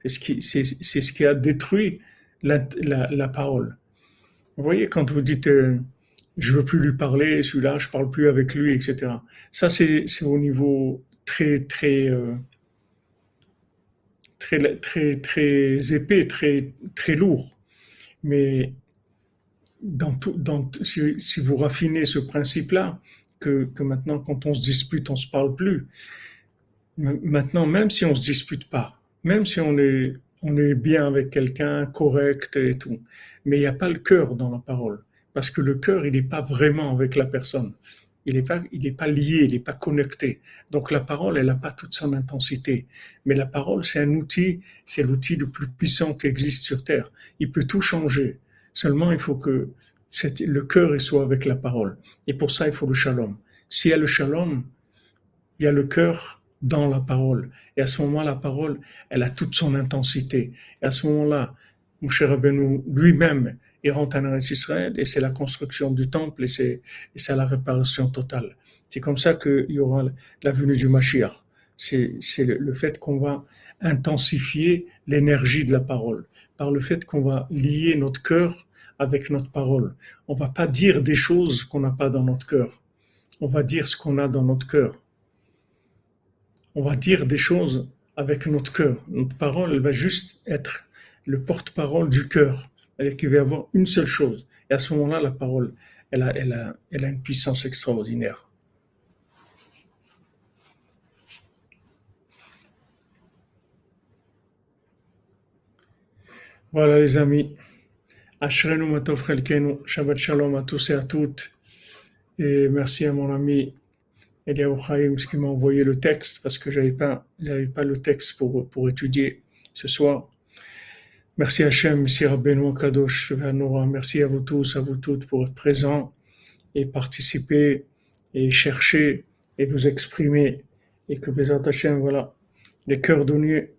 C'est ce qui, a détruit la, parole. Vous voyez, quand vous dites euh, je veux plus lui parler, celui-là, je parle plus avec lui, etc. Ça, c'est, au niveau très, très, euh, très, très, très épais, très, très lourd. Mais dans tout, si, vous raffinez ce principe-là, que, que maintenant, quand on se dispute, on se parle plus. Maintenant, même si on se dispute pas, même si on est, on est bien avec quelqu'un, correct et tout, mais il n'y a pas le cœur dans la parole. Parce que le cœur, il n'est pas vraiment avec la personne. Il n'est pas, pas lié, il n'est pas connecté. Donc la parole, elle n'a pas toute son intensité. Mais la parole, c'est un outil, c'est l'outil le plus puissant qui existe sur Terre. Il peut tout changer. Seulement, il faut que le cœur soit avec la parole. Et pour ça, il faut le shalom. S'il y a le shalom, il y a le cœur dans la parole. Et à ce moment, la parole, elle a toute son intensité. Et à ce moment-là, Moshe Rabbeinu lui-même, il rentre en Israël et c'est la construction du temple et c'est, c'est la réparation totale. C'est comme ça qu'il y aura la venue du Mashiach. C'est, c'est le fait qu'on va intensifier l'énergie de la parole par le fait qu'on va lier notre cœur avec notre parole. On va pas dire des choses qu'on n'a pas dans notre cœur. On va dire ce qu'on a dans notre cœur. On va dire des choses avec notre cœur. Notre parole, elle va juste être le porte-parole du cœur. Elle qu'il va avoir une seule chose. Et à ce moment-là, la parole, elle a, elle a, elle a une puissance extraordinaire. Voilà les amis. Ashrenu Matov Shabbat Shalom à tous et à toutes. Et merci à mon ami Eliaou Chaim qui m'a envoyé le texte parce que j'avais pas, j'avais pas le texte pour, pour étudier ce soir. Merci Hachem, merci Rabbeinu Kadosh, merci à vous tous, à vous toutes pour être présents et participer et chercher et vous exprimer et que Bézat Hachem, voilà, les cordonniers,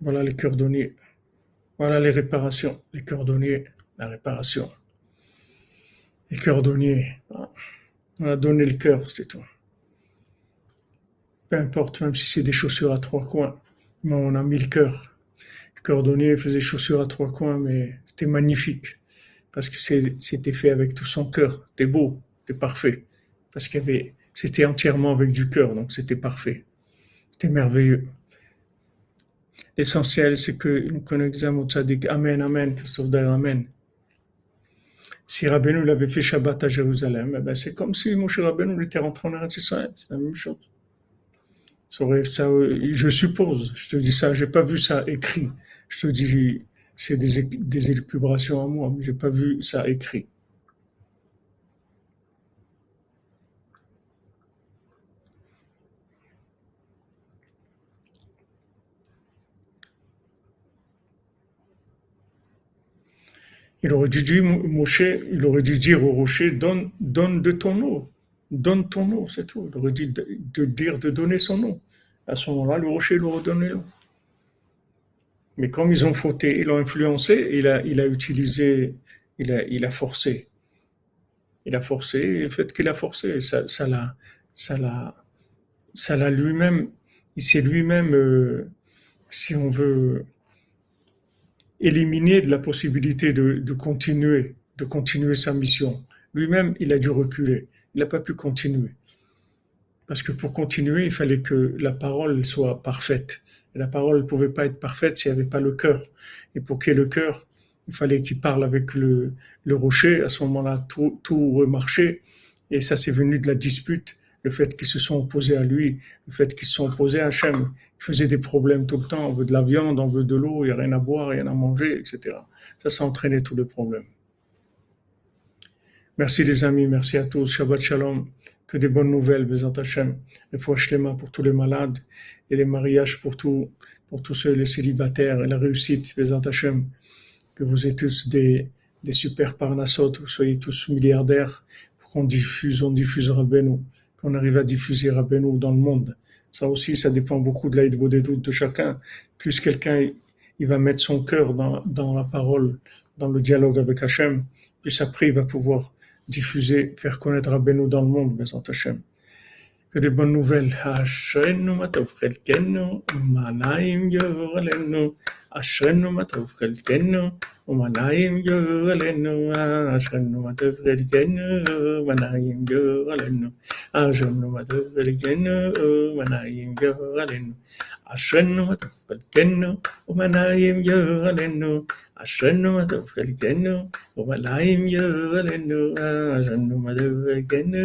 voilà les cordonniers voilà les réparations, les cordonniers, la réparation. Les cordonniers, on a donné le cœur, c'est tout. Peu importe, même si c'est des chaussures à trois coins, mais on a mis le cœur. Le cordonnier faisait chaussures à trois coins, mais c'était magnifique. Parce que c'était fait avec tout son cœur. C'était beau, c'était parfait. Parce qu'il y avait, c'était entièrement avec du cœur, donc c'était parfait. C'était merveilleux. L'essentiel, c'est que nous connaissons au tzaddik. Amen, Amen, Christophe Amen. Si Rabbeinu l'avait fait Shabbat à Jérusalem, eh ben c'est comme si Moshe Rabbeinu était rentré en Eretz Israël. C'est la même chose. Je suppose, je te dis ça, j'ai pas vu ça écrit. Je te dis, c'est des, des élucubrations à moi, mais j'ai pas vu ça écrit. Il aurait dû dire, Moshe, il aurait dû dire au rocher, donne, donne de ton eau. Donne ton eau, c'est tout. Il aurait dû de, dire de donner son eau. À ce moment-là, le rocher lui aurait donné l'eau. Mais comme ils ont fauté, ils l'ont influencé, il a, il a utilisé, il a, il a forcé. Il a forcé, le fait qu'il a forcé, ça, ça l'a, ça l'a, ça l'a lui-même, il s'est lui-même, euh, si on veut, éliminé de la possibilité de, continuer, de continuer sa mission. Lui-même, il a dû reculer. Il n'a pas pu continuer. Parce que pour continuer, il fallait que la parole soit parfaite. la parole ne pouvait pas être parfaite s'il n'y avait pas le cœur. Et pour qu'il y ait le cœur, il fallait qu'il parle avec le, rocher. À ce moment-là, tout, tout remarchait. Et ça, c'est venu de la dispute le fait qu'ils se sont opposés à lui, le fait qu'ils se sont opposés à Hachem, ils faisaient des problèmes tout le temps, on veut de la viande, on veut de l'eau, il n'y a rien à boire, rien à manger, etc. Ça, ça entraînait tous les problèmes. Merci les amis, merci à tous, Shabbat Shalom, que des bonnes nouvelles, Bézant Hachem, les fois pour tous les malades et les mariages pour, tout, pour tous ceux, les célibataires et la réussite, Bézant Hachem, que vous êtes tous des, des super parnassos, vous soyez tous milliardaires, pour qu'on diffuse, on diffusera nous qu'on arrive à diffuser Benoît dans le monde. Ça aussi, ça dépend beaucoup de l'aide des doutes de chacun. Plus quelqu'un il va mettre son cœur dans, dans la parole, dans le dialogue avec Hachem, plus après il va pouvoir diffuser, faire connaître Rabbeinu dans le monde, Bézant Hachem. Que des bonnes nouvelles. Ashrenu matov chelkenu, manayim yoralenu. Ashrenu matov chelkenu, ומנעים גורלנו, אשרנו מה טוב חלקנו, מנעים גורלנו, אשרנו מה טוב חלקנו, מנעים גורלנו, אשרנו מה טוב חלקנו, ומנעים גורלנו, אשרנו מה טוב חלקנו, ומנעים גורלנו, אשרנו מה טוב חלקנו,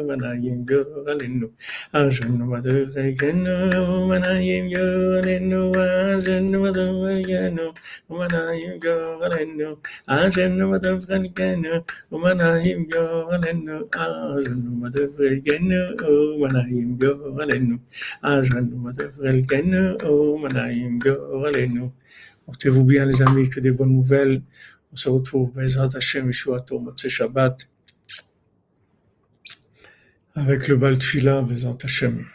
ומנעים גורלנו, אשרנו מה טוב חלקנו, ומנעים גורלנו, אשרנו מה טוב Portez-vous bien les amis, que des bonnes nouvelles. On se retrouve, Bezrat Hashem, Yishuato, Motse Shabbat, avec le Baltfila, Bezrat Hashem.